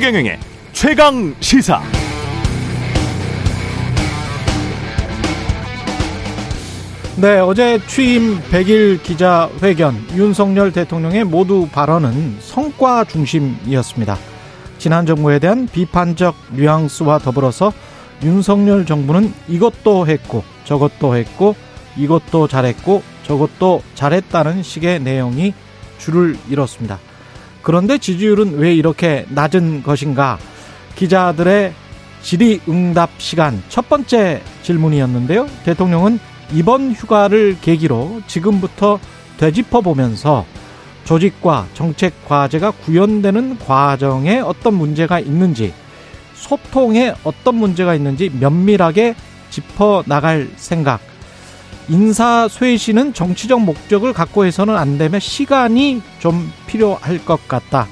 최경영의 최강 시사. 네, 어제 취임 100일 기자회견 윤석열 대통령의 모두 발언은 성과 중심이었습니다. 지난 정부에 대한 비판적 뉘앙스와 더불어서 윤석열 정부는 이것도 했고 저것도 했고 이것도 잘했고 저것도 잘했다는 식의 내용이 줄을 잃었습니다. 그런데 지지율은 왜 이렇게 낮은 것인가? 기자들의 질의응답 시간 첫 번째 질문이었는데요. 대통령은 이번 휴가를 계기로 지금부터 되짚어 보면서 조직과 정책 과제가 구현되는 과정에 어떤 문제가 있는지, 소통에 어떤 문제가 있는지 면밀하게 짚어 나갈 생각. 인사 쇄신은 정치적 목적을 갖고 해서는 안 되며 시간이 좀 필요할 것 같다.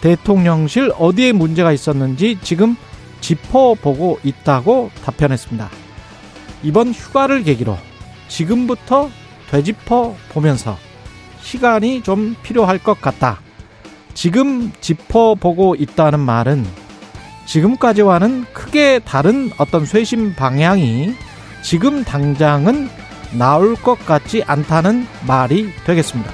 대통령실 어디에 문제가 있었는지 지금 짚어보고 있다고 답변했습니다. 이번 휴가를 계기로 지금부터 되짚어 보면서 시간이 좀 필요할 것 같다. 지금 짚어보고 있다는 말은 지금까지와는 크게 다른 어떤 쇄신 방향이 지금 당장은 나올 것 같지 않다는 말이 되겠습니다.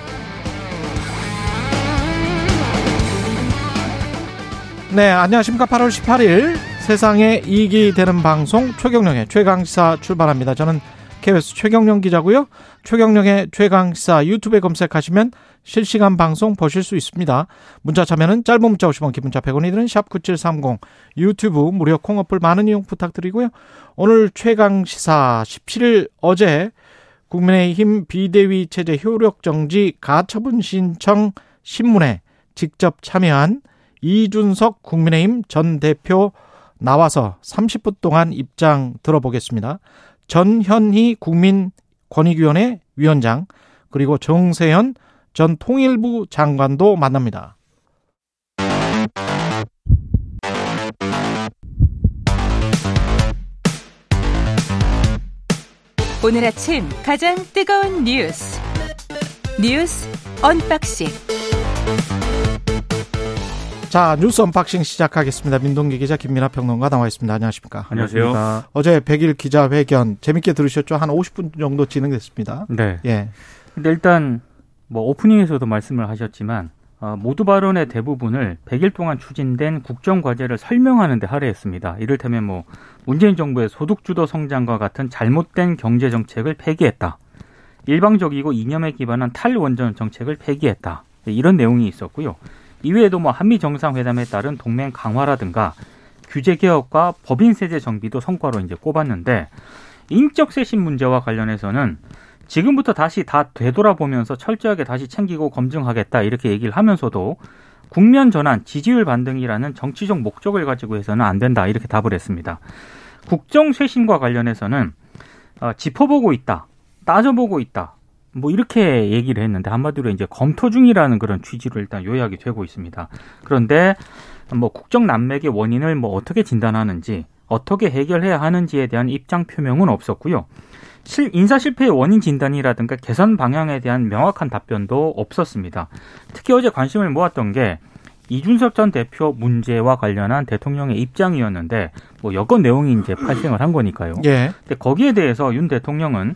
네, 안녕하십니까. 8월 18일 세상에 이익이 되는 방송 최경령의 최강시사 출발합니다. 저는 KBS 최경령 기자고요. 최경령의 최강시사 유튜브에 검색하시면 실시간 방송 보실 수 있습니다. 문자 참여는 짧은 문자 50원, 기본자 100원이 드는 샵9730 유튜브 무료 콩 어플 많은 이용 부탁드리고요. 오늘 최강 시사 17일 어제 국민의힘 비대위 체제 효력 정지 가처분 신청 신문에 직접 참여한 이준석 국민의힘 전 대표 나와서 30분 동안 입장 들어보겠습니다. 전현희 국민권익위원회 위원장 그리고 정세현 전 통일부 장관도 만납니다. 오늘 아침 가장 뜨거운 뉴스 뉴스 unboxing 자 뉴스 unboxing 시작하겠습니다. 민동기 기자 김민하 평론가 나와 있습니다. 안녕하십니까? 안녕하세요. 어제 100일 기자회견 재밌게 들으셨죠? 한 50분 정도 진행됐습니다. 네. 예. 근데 일단 뭐 오프닝에서도 말씀을 하셨지만 어, 모두 발언의 대부분을 100일 동안 추진된 국정 과제를 설명하는 데 할애했습니다. 이를테면 뭐 문재인 정부의 소득 주도 성장과 같은 잘못된 경제 정책을 폐기했다. 일방적이고 이념에 기반한 탈원전 정책을 폐기했다. 이런 내용이 있었고요. 이외에도 뭐 한미 정상회담에 따른 동맹 강화라든가 규제 개혁과 법인 세제 정비도 성과로 이제 꼽았는데 인적 쇄신 문제와 관련해서는 지금부터 다시 다 되돌아보면서 철저하게 다시 챙기고 검증하겠다 이렇게 얘기를 하면서도 국면 전환, 지지율 반등이라는 정치적 목적을 가지고 해서는 안 된다 이렇게 답을 했습니다. 국정 쇄신과 관련해서는 어, 짚어보고 있다, 따져보고 있다, 뭐 이렇게 얘기를 했는데 한마디로 이제 검토 중이라는 그런 취지로 일단 요약이 되고 있습니다. 그런데 뭐 국정 난맥의 원인을 뭐 어떻게 진단하는지 어떻게 해결해야 하는지에 대한 입장 표명은 없었고요. 실, 인사 실패의 원인 진단이라든가 개선 방향에 대한 명확한 답변도 없었습니다. 특히 어제 관심을 모았던 게 이준석 전 대표 문제와 관련한 대통령의 입장이었는데 뭐 여건 내용이 이제 발생을 한 거니까요. 예. 근데 거기에 대해서 윤 대통령은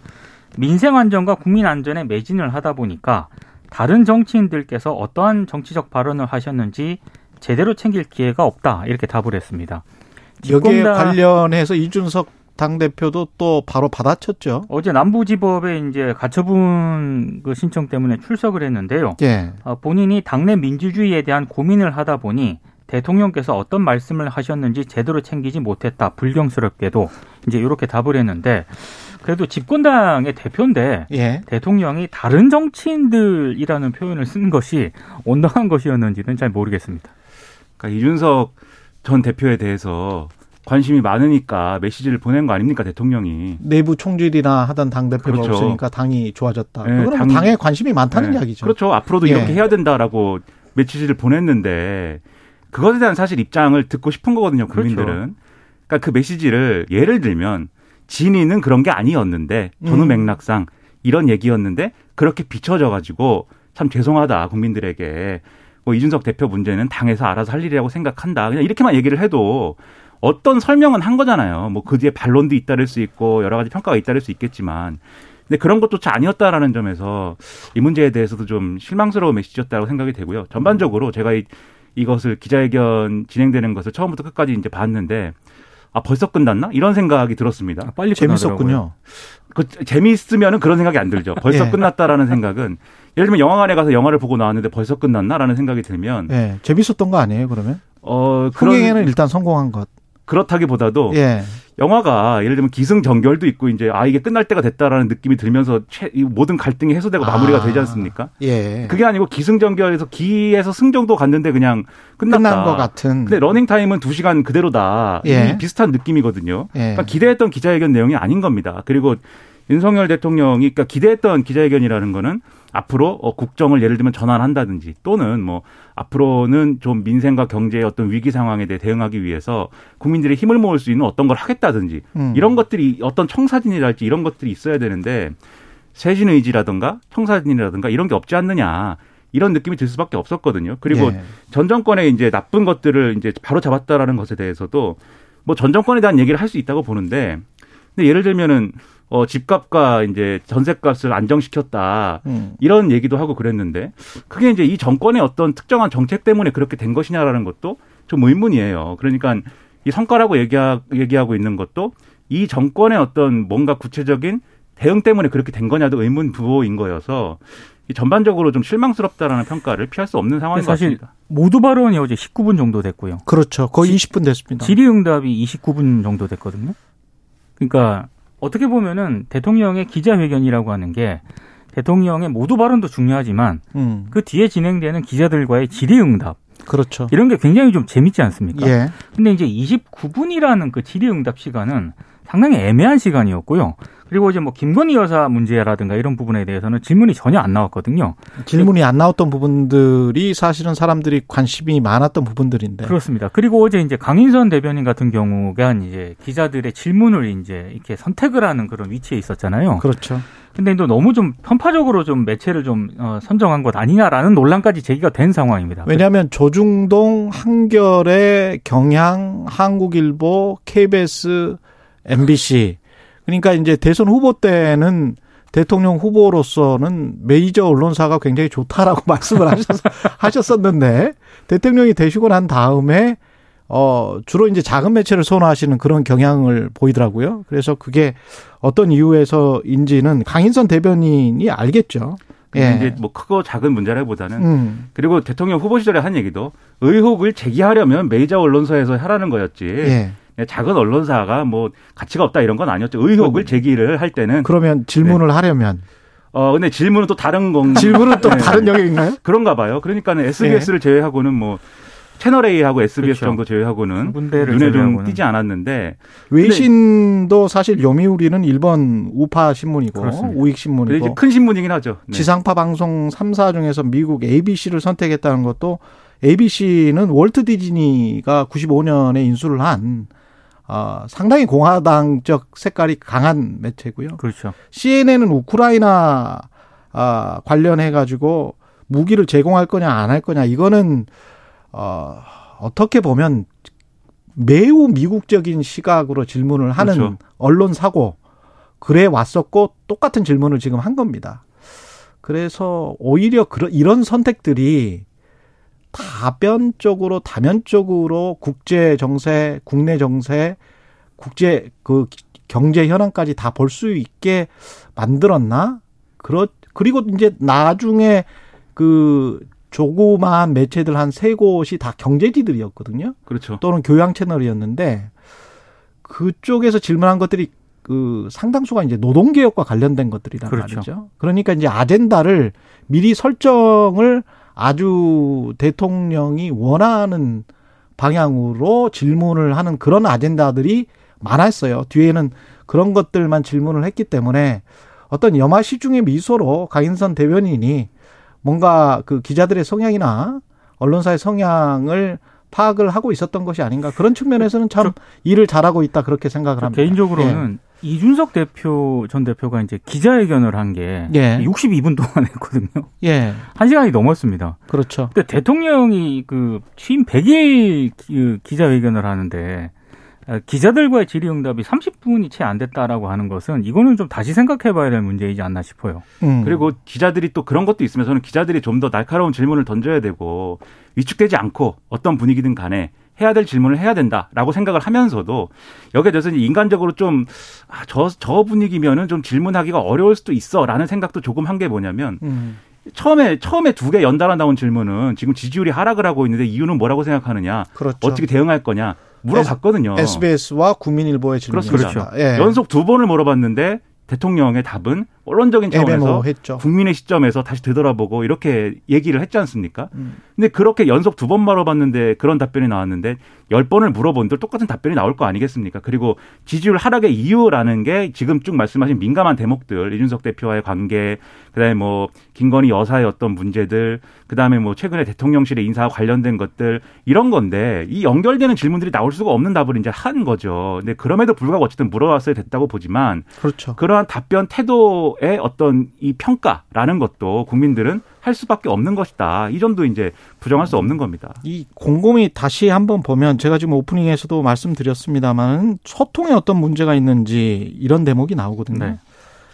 민생 안전과 국민 안전에 매진을 하다 보니까 다른 정치인들께서 어떠한 정치적 발언을 하셨는지 제대로 챙길 기회가 없다 이렇게 답을 했습니다. 여기에 관련해서 이준석 당 대표도 또 바로 받아쳤죠. 어제 남부지법에 이제 가처분 그 신청 때문에 출석을 했는데요. 예. 어, 본인이 당내 민주주의에 대한 고민을 하다 보니 대통령께서 어떤 말씀을 하셨는지 제대로 챙기지 못했다. 불경스럽게도 이제 이렇게 답을 했는데 그래도 집권당의 대표인데 예. 대통령이 다른 정치인들이라는 표현을 쓴 것이 온당한 것이었는지는 잘 모르겠습니다. 그러니까 이준석 전 대표에 대해서 관심이 많으니까 메시지를 보낸 거 아닙니까 대통령이 내부 총질이나 하던 당 대표가 그렇죠. 없으니까 당이 좋아졌다. 네, 그건 당- 당에 관심이 많다는 네. 이야기죠. 그렇죠 앞으로도 예. 이렇게 해야 된다라고 메시지를 보냈는데 그것에 대한 사실 입장을 듣고 싶은 거거든요 국민들은 그렇죠. 그러니까 그 메시지를 예를 들면 진위는 그런 게 아니었는데 전후 음. 맥락상 이런 얘기였는데 그렇게 비춰져 가지고 참 죄송하다 국민들에게 뭐 이준석 대표 문제는 당에서 알아서 할 일이라고 생각한다. 그냥 이렇게만 얘기를 해도 어떤 설명은 한 거잖아요. 뭐 그 뒤에 반론도 잇따를 수 있고 여러 가지 평가가 잇따를 수 있겠지만 근데 그런 것조차 아니었다라는 점에서 이 문제에 대해서도 좀 실망스러운 메시지였다고 생각이 되고요. 전반적으로 제가 이, 이것을 기자회견 진행되는 것을 처음부터 끝까지 이제 봤는데 아 벌써 끝났나 이런 생각이 들었습니다. 아, 빨리 재밌었군요. 그 재미있으면은 그런 생각이 안 들죠. 벌써 예. 끝났다라는 생각은 예를 들면 영화관에 가서 영화를 보고 나왔는데 벌써 끝났나라는 생각이 들면 예. 재밌었던 거 아니에요 그러면? 어 흥행에는 일단 성공한 것. 그렇다기보다도 예. 영화가 예를 들면 기승전결도 있고 이제 아 이게 끝날 때가 됐다라는 느낌이 들면서 최, 모든 갈등이 해소되고 아. 마무리가 되지 않습니까? 예. 그게 아니고 기승전결에서 기에서 승 정도 갔는데 그냥 끝났다. 끝난 것 같은. 근데 러닝 타임은 2 시간 그대로다. 예. 비슷한 느낌이거든요. 예. 그러니까 기대했던 기자회견 내용이 아닌 겁니다. 그리고 윤석열 대통령이 그러니까 기대했던 기자회견이라는 거는 앞으로 어, 국정을 예를 들면 전환한다든지 또는 뭐 앞으로는 좀 민생과 경제의 어떤 위기 상황에 대해 대응하기 위해서 국민들의 힘을 모을 수 있는 어떤 걸 하겠다든지 음. 이런 것들이 어떤 청사진이랄지 이런 것들이 있어야 되는데 세신 의지라든가 청사진이라든가 이런 게 없지 않느냐. 이런 느낌이 들 수밖에 없었거든요. 그리고 예. 전 정권의 이제 나쁜 것들을 이제 바로 잡았다라는 것에 대해서도 뭐 전 정권에 대한 얘기를 할 수 있다고 보는데 근데 예를 들면은 어, 집값과 이제 전세값을 안정시켰다. 음. 이런 얘기도 하고 그랬는데 그게 이제 이 정권의 어떤 특정한 정책 때문에 그렇게 된 것이냐라는 것도 좀 의문이에요. 그러니까 이 성과라고 얘기하, 얘기하고 있는 것도 이 정권의 어떤 뭔가 구체적인 대응 때문에 그렇게 된 거냐도 의문 부호인 거여서 전반적으로 좀 실망스럽다라는 평가를 피할 수 없는 상황인 것 같습니다. 모두 발언이 어제 19분 정도 됐고요. 그렇죠. 거의 20분 됐습니다. 질의응답이 29분 정도 됐거든요. 그러니까 어떻게 보면은 대통령의 기자회견이라고 하는 게 대통령의 모두 발언도 중요하지만 음. 그 뒤에 진행되는 기자들과의 질의응답 그렇죠. 이런 게 굉장히 좀 재밌지 않습니까? 예. 근데 이제 29분이라는 그 질의응답 시간은 상당히 애매한 시간이었고요. 그리고 이제 뭐 김건희 여사 문제라든가 이런 부분에 대해서는 질문이 전혀 안 나왔거든요. 질문이 안 나왔던 부분들이 사실은 사람들이 관심이 많았던 부분들인데. 그렇습니다. 그리고 어제 이제 강인선 대변인 같은 경우가 이제 기자들의 질문을 이제 이렇게 선택을 하는 그런 위치에 있었잖아요. 그렇죠. 근데 또 너무 좀 편파적으로 좀 매체를 좀 어, 선정한 것 아니냐라는 논란까지 제기가 된 상황입니다. 왜냐하면 조중동, 한결의 경향, 한국일보, KBS, MBC 그러니까 이제 대선 후보 때는 대통령 후보로서는 메이저 언론사가 굉장히 좋다라고 말씀을 하셨, 하셨었는데 대통령이 되시고 난 다음에 어 주로 이제 작은 매체를 선호하시는 그런 경향을 보이더라고요. 그래서 그게 어떤 이유에서인지는 강인선 대변인이 알겠죠. 예. 이제 뭐 크고 작은 문제라기보다는 음. 그리고 대통령 후보 시절에 한 얘기도 의혹을 제기하려면 메이저 언론사에서 하라는 거였지. 예. 예, 작은 언론사가 뭐 가치가 없다 이런 건 아니었죠. 의혹을 제기를 할 때는 그러면 질문을 네. 하려면 어 근데 질문은 또 다른 건 질문은 또 네. 다른 영역인가요? 그런가 봐요. 그러니까는 SBS를 네. 제외하고는 뭐 채널 A하고 SBS 그렇죠. 정도 제외하고는 눈에 좀 띄지 않았는데 외신도 사실 요미우리는 일본 우파 신문이고 그렇습니다. 우익 신문이고 큰 신문이긴 하죠. 네. 지상파 방송 3사 중에서 미국 ABC를 선택했다는 것도 ABC는 월트 디즈니가 95년에 인수를 한 어, 상당히 공화당적 색깔이 강한 매체고요. 그렇죠. CNN은 우크라이나 아, 관련해 가지고 무기를 제공할 거냐 안 할 거냐 이거는 어, 어떻게 보면 매우 미국적인 시각으로 질문을 하는 그렇죠. 언론 사고 그래 왔었고 똑같은 질문을 지금 한 겁니다. 그래서 오히려 그런 이런 선택들이 다변적으로 다면적으로 국제 정세, 국내 정세, 국제 그 경제 현황까지 다 볼 수 있게 만들었나? 그렇 그리고 이제 나중에 그 조그마한 매체들 한 세 곳이 다 경제지들이었거든요. 그렇죠. 또는 교양 채널이었는데 그쪽에서 질문한 것들이 그 상당수가 이제 노동개혁과 관련된 것들이란 그렇죠. 말이죠. 그러니까 이제 아젠다를 미리 설정을 아주 대통령이 원하는 방향으로 질문을 하는 그런 아젠다들이 많았어요. 뒤에는 그런 것들만 질문을 했기 때문에 어떤 염화 시 중의 미소로 강인선 대변인이 뭔가 그 기자들의 성향이나 언론사의 성향을 파악을 하고 있었던 것이 아닌가 그런 측면에서는 참 일을 잘하고 있다 그렇게 생각을 합니다. 개인적으로는 예. 이준석 대표 전 대표가 이제 기자회견을 한게 예. 62분 동안 했거든요. 예. 1시간이 넘었습니다. 그렇죠. 근데 대통령이 그 취임 100일 기자회견을 하는데 어, 기자들과의 질의응답이 30분이 채 안 됐다라고 하는 것은 이거는 좀 다시 생각해봐야 될 문제이지 않나 싶어요. 음. 그리고 기자들이 또 그런 것도 있으면 저는 기자들이 좀 더 날카로운 질문을 던져야 되고 위축되지 않고 어떤 분위기든 간에 해야 될 질문을 해야 된다라고 생각을 하면서도 여기에 대해서 인간적으로 좀, 아, 저, 저 분위기면은 좀 질문하기가 어려울 수도 있어 라는 생각도 조금 한 게 뭐냐면 음. 처음에 처음에 두 개 연달아 나온 질문은 지금 지지율이 하락을 하고 있는데 이유는 뭐라고 생각하느냐, 그렇죠. 어떻게 대응할 거냐 물어봤거든요. SBS와 국민일보의 질문입니다. 그렇죠. 예. 연속 두 번을 물어봤는데 대통령의 답은 언론적인 차원에서 국민의 시점에서 다시 되돌아보고 이렇게 얘기를 했지 않습니까? 음. 근데 그렇게 연속 두번 물어봤는데 그런 답변이 나왔는데 열 번을 물어본들 똑같은 답변이 나올 거 아니겠습니까? 그리고 지지율 하락의 이유라는 게 지금 쭉 말씀하신 민감한 대목들 이준석 대표와의 관계 그다음에 뭐 김건희 여사의 어떤 문제들 그다음에 뭐 최근에 대통령실의 인사와 관련된 것들 이런 건데 이 연결되는 질문들이 나올 수가 없는 답을 이제 한 거죠. 근데 그럼에도 불구하고 어쨌든 물어봤어야 됐다고 보지만 그렇죠. 그러한 답변 태도 정도의 어떤 이 평가라는 것도 국민들은 할 수밖에 없는 것이다. 이 점도 이제 부정할 수 없는 겁니다. 이 곰곰이 다시 한번 보면 제가 지금 오프닝에서도 말씀드렸습니다만 소통에 어떤 문제가 있는지 이런 대목이 나오거든요. 네.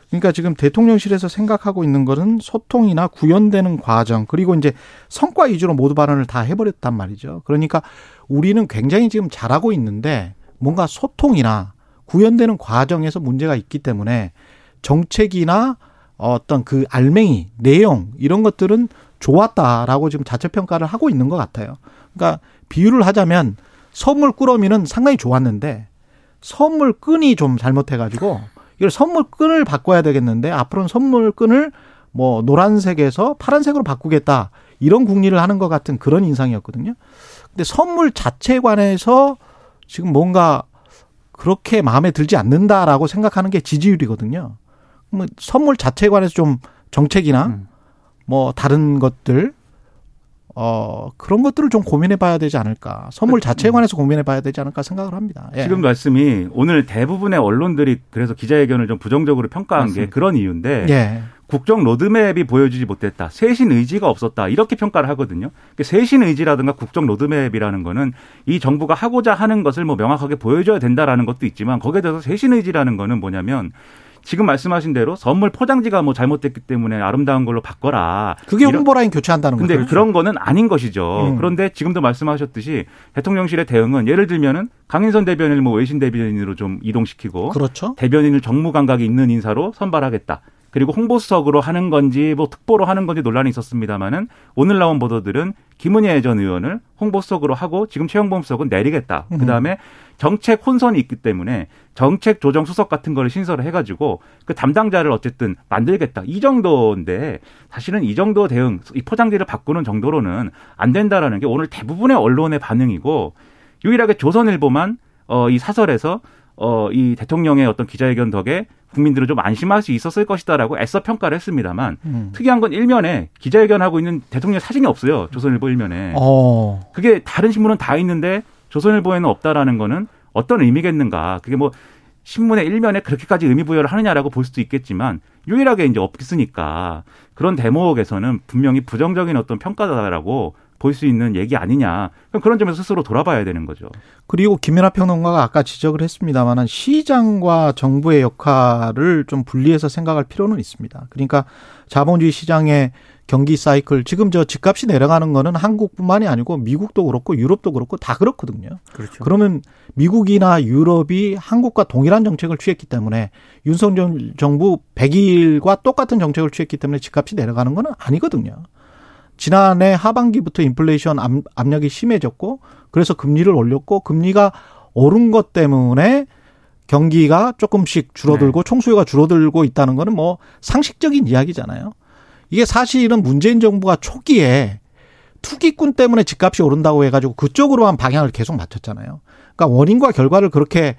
그러니까 지금 대통령실에서 생각하고 있는 것은 소통이나 구현되는 과정 그리고 이제 성과 위주로 모두 발언을 다 해버렸단 말이죠. 그러니까 우리는 굉장히 지금 잘하고 있는데 뭔가 소통이나 구현되는 과정에서 문제가 있기 때문에 정책이나 어떤 그 알맹이, 내용 이런 것들은 좋았다라고 지금 자체 평가를 하고 있는 것 같아요. 그러니까 비유를 하자면 선물 꾸러미는 상당히 좋았는데 선물 끈이 좀 잘못해가지고 이걸 선물 끈을 바꿔야 되겠는데 앞으로는 선물 끈을 뭐 노란색에서 파란색으로 바꾸겠다 이런 궁리를 하는 것 같은 그런 인상이었거든요. 근데 선물 자체에 관해서 지금 뭔가 그렇게 마음에 들지 않는다라고 생각하는 게 지지율이거든요. 뭐 선물 자체에 관해서 좀 정책이나 음. 뭐 다른 것들 어 그런 것들을 좀 고민해 봐야 되지 않을까. 선물 그, 자체에 음. 관해서 고민해 봐야 되지 않을까 생각을 합니다. 예. 지금 말씀이 오늘 대부분의 언론들이 그래서 기자회견을 좀 부정적으로 평가한 맞습니다. 게 그런 이유인데 예. 국정 로드맵이 보여주지 못했다. 쇄신 의지가 없었다. 이렇게 평가를 하거든요. 그러니까 쇄신 의지라든가 국정 로드맵이라는 거는 이 정부가 하고자 하는 것을 뭐 명확하게 보여줘야 된다라는 것도 있지만 거기에 대해서 쇄신 의지라는 거는 뭐냐면 지금 말씀하신 대로 선물 포장지가 뭐 잘못됐기 때문에 아름다운 걸로 바꿔라. 그게 홍보 라인 교체한다는 거죠. 근데 그런 거는 아닌 것이죠. 음. 그런데 지금도 말씀하셨듯이 대통령실의 대응은 예를 들면은 강인선 대변인을 뭐 외신 대변인으로 좀 이동시키고 그렇죠. 대변인을 정무 감각이 있는 인사로 선발하겠다. 그리고 홍보수석으로 하는 건지 뭐 특보로 하는 건지 논란이 있었습니다마는 오늘 나온 보도들은 김은혜 전 의원을 홍보수석으로 하고 지금 최영범 수석은 내리겠다. 음. 그다음에 정책 혼선이 있기 때문에 정책 조정 수석 같은 거를 신설을 해가지고 그 담당자를 어쨌든 만들겠다 이 정도인데 사실은 이 정도 대응 이 포장지를 바꾸는 정도로는 안 된다라는 게 오늘 대부분의 언론의 반응이고 유일하게 조선일보만 어 이 사설에서 어 이 대통령의 어떤 기자회견 덕에 국민들은 좀 안심할 수 있었을 것이다라고 애써 평가를 했습니다만 음. 특이한 건 일면에 기자회견하고 있는 대통령 사진이 없어요 조선일보 일면에 어. 그게 다른 신문은 다 있는데 조선일보에는 없다라는 거는 어떤 의미겠는가. 그게 뭐 신문의 일면에 그렇게까지 의미 부여를 하느냐라고 볼 수도 있겠지만 유일하게 이제 없으니까 그런 대목에서는 분명히 부정적인 어떤 평가다라고 볼 수 있는 얘기 아니냐. 그런 점에서 스스로 돌아봐야 되는 거죠. 그리고 김연아 평론가가 아까 지적을 했습니다만은 시장과 정부의 역할을 좀 분리해서 생각할 필요는 있습니다. 그러니까 자본주의 시장의 경기 사이클 지금 저 집값이 내려가는 거는 한국뿐만이 아니고 미국도 그렇고 유럽도 그렇고 다 그렇거든요. 그렇죠. 그러면 미국이나 유럽이 한국과 동일한 정책을 취했기 때문에 윤석열 정부 100일과 똑같은 정책을 취했기 때문에 집값이 내려가는 거는 아니거든요. 지난해 하반기부터 인플레이션 압력이 심해졌고 그래서 금리를 올렸고 금리가 오른 것 때문에 경기가 조금씩 줄어들고 네. 총수요가 줄어들고 있다는 거는 뭐 상식적인 이야기잖아요. 이게 사실은 문재인 정부가 초기에 투기꾼 때문에 집값이 오른다고 해가지고 그쪽으로만 방향을 계속 맞췄잖아요. 그러니까 원인과 결과를 그렇게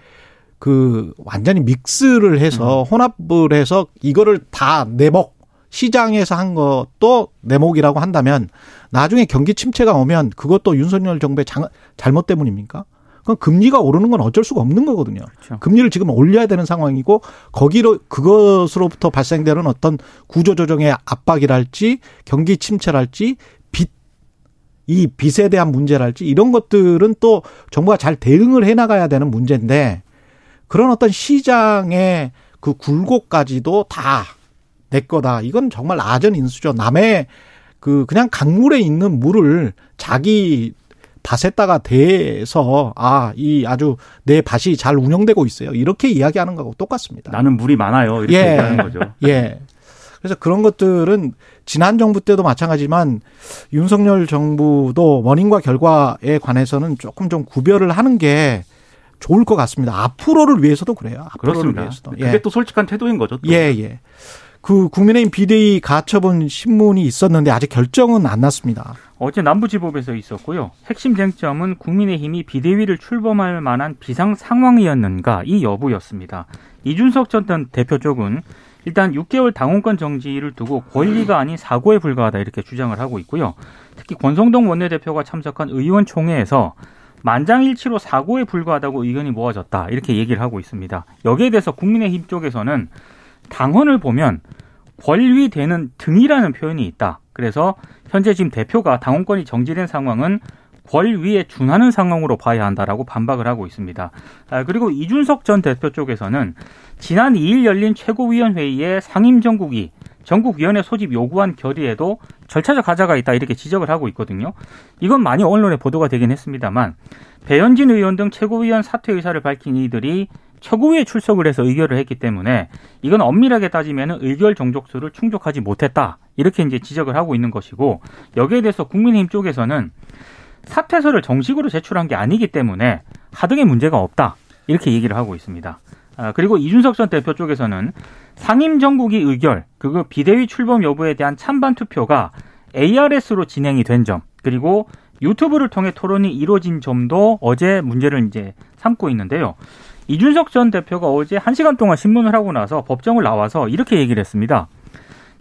그 완전히 믹스를 해서 음. 혼합을 해서 이거를 다 내복 시장에서 한 것도 내목이라고 한다면 나중에 경기 침체가 오면 그것도 윤석열 정부의 장, 잘못 때문입니까? 그럼 금리가 오르는 건 어쩔 수가 없는 거거든요. 그렇죠. 금리를 지금 올려야 되는 상황이고 거기로 그것으로부터 발생되는 어떤 구조 조정의 압박이랄지 경기 침체랄지 빚 이 빚에 대한 문제랄지 이런 것들은 또 정부가 잘 대응을 해 나가야 되는 문제인데 그런 어떤 시장의 그 굴곡까지도 다 내 거다. 이건 정말 아전 인수죠. 남의 그 그냥 강물에 있는 물을 자기 밭에다가 대서 아 이 아주 내 밭이 잘 운영되고 있어요. 이렇게 이야기하는 거하고 똑같습니다. 나는 물이 많아요. 이렇게 예. 얘기하는 거죠. 예. 그래서 그런 것들은 지난 정부 때도 마찬가지지만 윤석열 정부도 원인과 결과에 관해서는 조금 좀 구별을 하는 게 좋을 것 같습니다. 앞으로를 위해서도 그래요. 앞으로를 그렇습니다. 위해서도. 그게 예. 또 솔직한 태도인 거죠. 또. 예, 예. 그 국민의힘 비대위 가처분 신문이 있었는데 아직 결정은 안 났습니다. 어제 남부지법에서 있었고요. 핵심 쟁점은 국민의힘이 비대위를 출범할 만한 비상 상황이었는가 이 여부였습니다. 이준석 전 대표 쪽은 일단 6개월 당원권 정지를 두고 권리가 아닌 사고에 불과하다 이렇게 주장을 하고 있고요. 특히 권성동 원내대표가 참석한 의원총회에서 만장일치로 사고에 불과하다고 의견이 모아졌다 이렇게 얘기를 하고 있습니다. 여기에 대해서 국민의힘 쪽에서는 당헌을 보면 권리되는 등이라는 표현이 있다. 그래서 현재 지금 대표가 당원권이 정지된 상황은 권위에 준하는 상황으로 봐야 한다라고 반박을 하고 있습니다. 아, 그리고 이준석 전 대표 쪽에서는 지난 2일 열린 최고위원회의에 상임정국이 전국위원회 소집 요구한 결의에도 절차적 가자가 있다 이렇게 지적을 하고 있거든요. 이건 많이 언론에 보도가 되긴 했습니다만 배현진 의원 등 최고위원 사퇴 의사를 밝힌 이들이 최고위에 출석을 해서 의결을 했기 때문에 이건 엄밀하게 따지면 의결 정족수를 충족하지 못했다. 이렇게 이제 지적을 하고 있는 것이고 여기에 대해서 국민의힘 쪽에서는 사퇴서를 정식으로 제출한 게 아니기 때문에 하등의 문제가 없다. 이렇게 얘기를 하고 있습니다. 아, 그리고 이준석 전 대표 쪽에서는 상임 정국이 의결, 그거 비대위 출범 여부에 대한 찬반 투표가 ARS로 진행이 된 점, 그리고 유튜브를 통해 토론이 이루어진 점도 어제 문제를 이제 삼고 있는데요. 이준석 전 대표가 어제 한시간 동안 신문을 하고 나서 법정을 나와서 이렇게 얘기를 했습니다.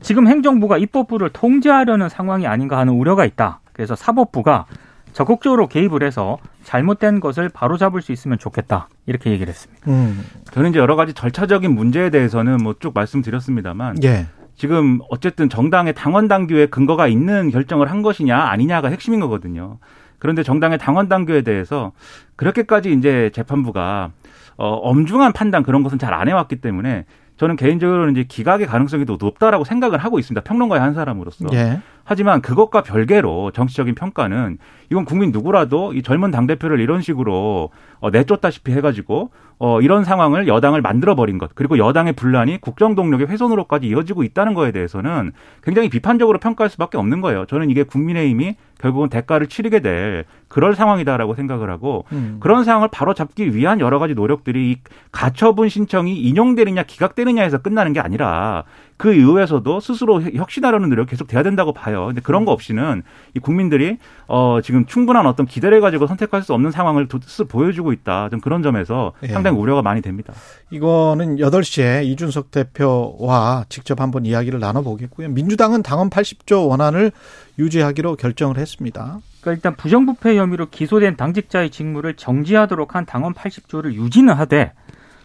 지금 행정부가 입법부를 통제하려는 상황이 아닌가 하는 우려가 있다. 그래서 사법부가 적극적으로 개입을 해서 잘못된 것을 바로잡을 수 있으면 좋겠다. 이렇게 얘기를 했습니다. 음. 저는 이제 여러 가지 절차적인 문제에 대해서는 뭐 쭉 말씀드렸습니다만 예. 지금 어쨌든 정당의 당원 당규에 근거가 있는 결정을 한 것이냐 아니냐가 핵심인 거거든요. 그런데 정당의 당원 당규에 대해서 그렇게까지 이제 재판부가 어, 엄중한 판단 그런 것은 잘 안 해왔기 때문에 저는 개인적으로는 이제 기각의 가능성이 더 높다라고 생각을 하고 있습니다. 평론가의 한 사람으로서. 예. 하지만 그것과 별개로 정치적인 평가는 이건 국민 누구라도 이 젊은 당대표를 이런 식으로 어, 내쫓다시피 해가지고 어, 이런 상황을 여당을 만들어버린 것 그리고 여당의 분란이 국정 동력의 훼손으로까지 이어지고 있다는 거에 대해서는 굉장히 비판적으로 평가할 수밖에 없는 거예요. 저는 이게 국민의힘이 결국은 대가를 치르게 될 그럴 상황이다라고 생각을 하고 음. 그런 상황을 바로 잡기 위한 여러 가지 노력들이 가처분 신청이 인용되느냐 기각되느냐에서 끝나는 게 아니라 그 이후에서도 스스로 혁신하려는 노력 계속 돼야 된다고 봐요. 근데 그런 거 없이는 이 국민들이 어 지금 충분한 어떤 기대를 가지고 선택할 수 없는 상황을 스스로 보여주고 있다. 좀 그런 점에서 예. 상당히 우려가 많이 됩니다. 이거는 8시에 이준석 대표와 직접 한번 이야기를 나눠보겠고요. 민주당은 당원 80조 원안을 유지하기로 결정을 했습니다. 그러니까 일단 부정부패 혐의로 기소된 당직자의 직무를 정지하도록 한 당원 80조를 유지는 하되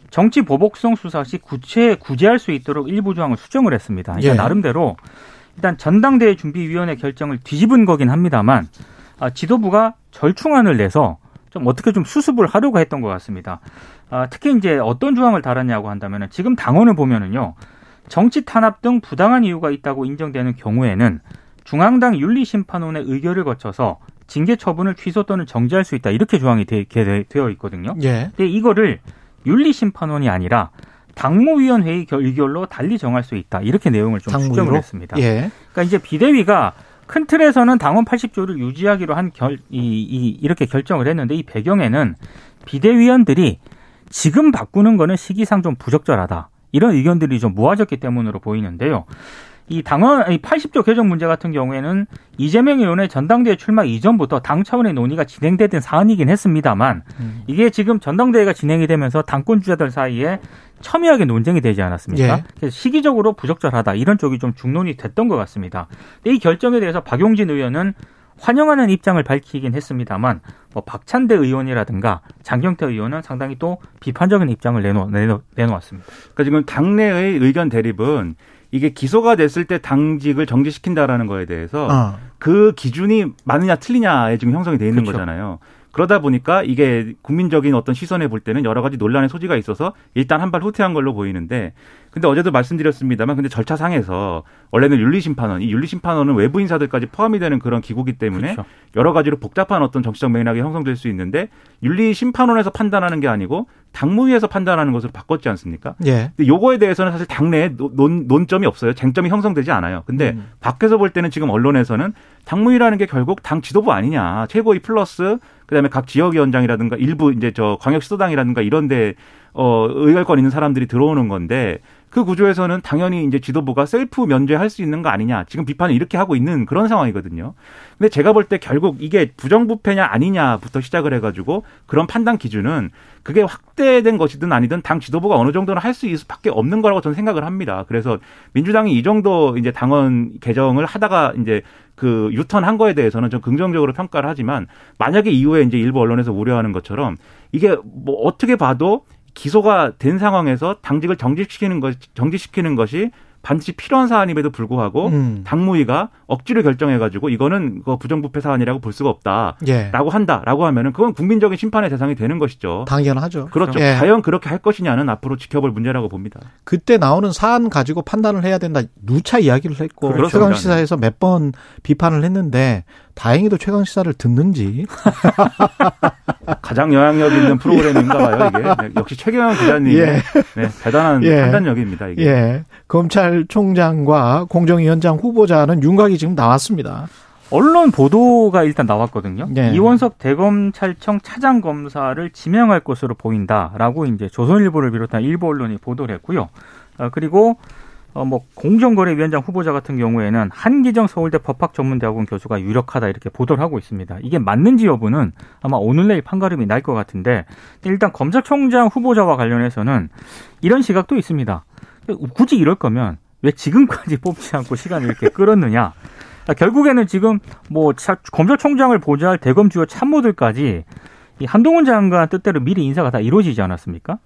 정치 보복성 수사 시 구체 구제할 수 있도록 일부 조항을 수정을 했습니다. 그러니까 예. 나름대로 일단 전당대회 준비위원회 결정을 뒤집은 거긴 합니다만 아, 지도부가 절충안을 내서 좀 어떻게 좀 수습을 하려고 했던 것 같습니다. 아, 특히 이제 어떤 조항을 달았냐고 한다면 지금 당원을 보면은요 정치 탄압 등 부당한 이유가 있다고 인정되는 경우에는 중앙당 윤리심판원의 의결을 거쳐서 징계 처분을 취소 또는 정지할 수 있다 이렇게 조항이 되, 어 있거든요. 예. 근데 이거를 윤리심판원이 아니라 당무위원회의 의결로 달리 정할 수 있다. 이렇게 내용을 좀 당무위로? 수정을 했습니다. 예. 그러니까 이제 비대위가 큰 틀에서는 당원 80조를 유지하기로 한 결, 이, 이, 이렇게 결정을 했는데 이 배경에는 비대위원들이 지금 바꾸는 거는 시기상 좀 부적절하다. 이런 의견들이 좀 모아졌기 때문으로 보이는데요. 이 당원 이 80조 개정 문제 같은 경우에는 이재명 의원의 전당대회 출마 이전부터 당 차원의 논의가 진행되던 사안이긴 했습니다만 음. 이게 지금 전당대회가 진행이 되면서 당권 주자들 사이에 첨예하게 논쟁이 되지 않았습니까? 예. 그래서 시기적으로 부적절하다 이런 쪽이 좀 중론이 됐던 것 같습니다. 근데 이 결정에 대해서 박용진 의원은 환영하는 입장을 밝히긴 했습니다만 뭐 박찬대 의원이라든가 장경태 의원은 상당히 또 비판적인 입장을 내놓, 내놓, 내놓았습니다. 그러니까 지금 당내의 의견 대립은 이게 기소가 됐을 때 당직을 정지시킨다라는 거에 대해서 어. 그 기준이 맞느냐 틀리냐에 지금 형성이 돼 있는 그렇죠. 거잖아요. 그러다 보니까 이게 국민적인 어떤 시선에 볼 때는 여러 가지 논란의 소지가 있어서 일단 한 발 후퇴한 걸로 보이는데 근데 어제도 말씀드렸습니다만 근데 절차상에서 원래는 윤리심판원, 이 윤리심판원은 외부 인사들까지 포함이 되는 그런 기구기 때문에 그렇죠. 여러 가지로 복잡한 어떤 정치적 맥락이 형성될 수 있는데 윤리심판원에서 판단하는 게 아니고 당무위에서 판단하는 것으로 바꿨지 않습니까? 예. 근데 요거에 대해서는 사실 당내에 논, 논점이 없어요. 쟁점이 형성되지 않아요. 근데 음. 밖에서 볼 때는 지금 언론에서는 당무위라는 게 결국 당 지도부 아니냐. 최고위 플러스 그다음에 각 지역위원장이라든가 일부 이제 저 광역시도당이라든가 이런 데 어 의결권 있는 사람들이 들어오는 건데 그 구조에서는 당연히 이제 지도부가 셀프 면제할 수 있는 거 아니냐. 지금 비판을 이렇게 하고 있는 그런 상황이거든요. 근데 제가 볼 때 결국 이게 부정부패냐 아니냐부터 시작을 해가지고 그런 판단 기준은 그게 확대된 것이든 아니든 당 지도부가 어느 정도는 할 수 있을 수밖에 없는 거라고 저는 생각을 합니다. 그래서 민주당이 이 정도 이제 당원 개정을 하다가 이제 그 유턴한 거에 대해서는 좀 긍정적으로 평가를 하지만 만약에 이후에 이제 일부 언론에서 우려하는 것처럼 이게 뭐 어떻게 봐도 기소가 된 상황에서 당직을 정지시키는 것 정지시키는 것이 반드시 필요한 사안임에도 불구하고 음. 당무위가 억지로 결정해가지고 이거는 그 부정부패 사안이라고 볼 수가 없다라고 예. 한다라고 하면은 그건 국민적인 심판의 대상이 되는 것이죠. 당연하죠. 그렇죠. 예. 과연 그렇게 할 것이냐는 앞으로 지켜볼 문제라고 봅니다. 그때 나오는 사안 가지고 판단을 해야 된다. 누차 이야기를 했고 그렇죠. 최강 시사에서 몇 번 비판을 했는데 다행히도 최강 시사를 듣는지 가장 영향력 있는 프로그램인가 봐요 이게 네, 역시 최경영 기자님의 예. 네, 대단한 예. 판단력입니다 이게 예. 검찰총장과 공정위원장 후보자는 윤곽이 지금 나왔습니다. 언론 보도가 일단 나왔거든요. 네. 이원석 대검찰청 차장 검사를 지명할 것으로 보인다라고 이제 조선일보를 비롯한 일부 언론이 보도를 했고요. 어, 그리고 어, 뭐 공정거래위원장 후보자 같은 경우에는 한기정 서울대 법학전문대학원 교수가 유력하다 이렇게 보도를 하고 있습니다. 이게 맞는지 여부는 아마 오늘 내일 판가름이 날 것 같은데 일단 검찰총장 후보자와 관련해서는 이런 시각도 있습니다. 굳이 이럴 거면 왜 지금까지 뽑지 않고 시간을 이렇게 끌었느냐? 결국에는 지금 뭐 검찰총장을 보좌할 대검 주요 참모들까지 이 한동훈 장관 뜻대로 미리 인사가 다 이루어지지 않았습니까?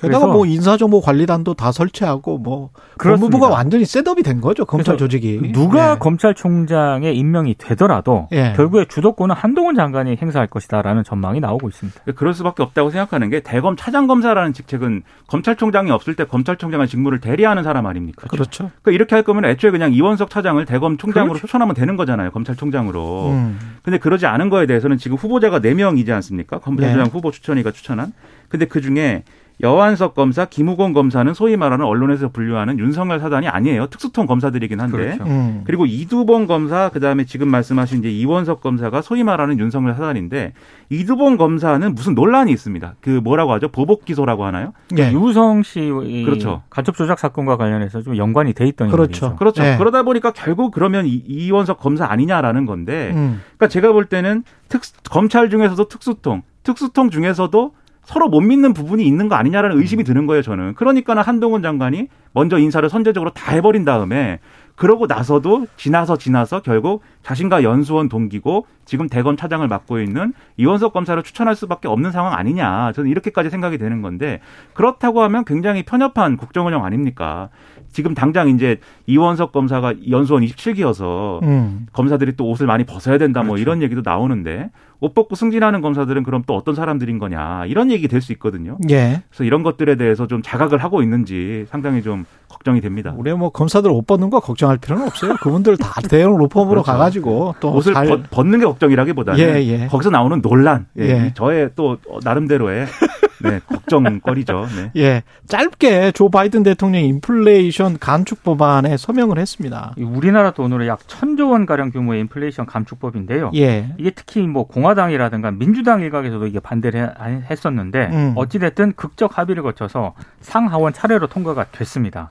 게다가 뭐 인사정보 관리단도 다 설치하고 뭐 그렇습니다. 법무부가 완전히 setup이 된 거죠 검찰 조직이 누가 예. 검찰총장에 임명이 되더라도 예. 결국에 주도권은 한동훈 장관이 행사할 것이다라는 전망이 나오고 있습니다. 그럴 수밖에 없다고 생각하는 게 대검 차장검사라는 직책은 검찰총장이 없을 때 검찰총장의 직무를 대리하는 사람 아닙니까? 그렇죠. 그러니까 이렇게 할 거면 애초에 그냥 이원석 차장을 대검 총장으로 그렇죠. 추천하면 되는 거잖아요 검찰총장으로. 음. 근데 그러지 않은 거에 대해서는 지금 후보자가 4명이지 않습니까? 검찰총장 예. 후보 추천위가 추천한. 근데 그 중에 여완석 검사, 김우건 검사는 소위 말하는 언론에서 분류하는 윤석열 사단이 아니에요. 특수통 검사들이긴 한데. 그렇죠. 음. 그리고 이두봉 검사, 그다음에 지금 말씀하신 이제 이원석 검사가 소위 말하는 윤석열 사단인데 이두봉 검사는 무슨 논란이 있습니다. 그 뭐라고 하죠? 보복 기소라고 하나요? 네. 유성 씨 그렇죠. 가족 조작 사건과 관련해서 좀 연관이 돼 있던 그렇죠. 얘기죠. 그렇죠. 네. 그러다 보니까 결국 그러면 이, 원석 검사 아니냐라는 건데. 음. 그러니까 제가 볼 때는 특 검찰 중에서도 특수통, 특수통 중에서도 서로 못 믿는 부분이 있는 거 아니냐라는 의심이 드는 거예요, 저는. 그러니까는 한동훈 장관이 먼저 인사를 선제적으로 다 해버린 다음에 그러고 나서도 지나서 지나서 결국 자신과 연수원 동기고 지금 대검 차장을 맡고 있는 이원석 검사를 추천할 수밖에 없는 상황 아니냐. 저는 이렇게까지 생각이 되는 건데 그렇다고 하면 굉장히 편협한 국정운영 아닙니까? 지금 당장 이제 이원석 검사가 연수원 27기여서 음. 검사들이 또 옷을 많이 벗어야 된다 뭐 그렇죠. 이런 얘기도 나오는데 옷 벗고 승진하는 검사들은 그럼 또 어떤 사람들인 거냐 이런 얘기 될 수 있거든요. 예. 그래서 이런 것들에 대해서 좀 자각을 하고 있는지 상당히 좀 걱정이 됩니다. 우리 뭐 검사들 옷 벗는 거 걱정할 필요는 없어요. 그분들 다 대형 로펌으로 그렇죠. 가가지고 또 옷을 잘... 벗는 게 걱정이라기보다는 예, 예. 거기서 나오는 논란, 예. 예. 저의 또 나름대로의 네, 걱정거리죠. 네. 예. 짧게 조 바이든 대통령이 인플레이션 감축 법안에 서명을 했습니다. 우리나라 돈으로 약 천조 원 가량 규모의 인플레이션 감축법인데요. 예. 이게 특히 뭐 공화당이라든가 민주당 일각에서도 이게 반대를 했었는데 음. 어찌 됐든 극적 합의를 거쳐서 상하원 차례로 통과가 됐습니다.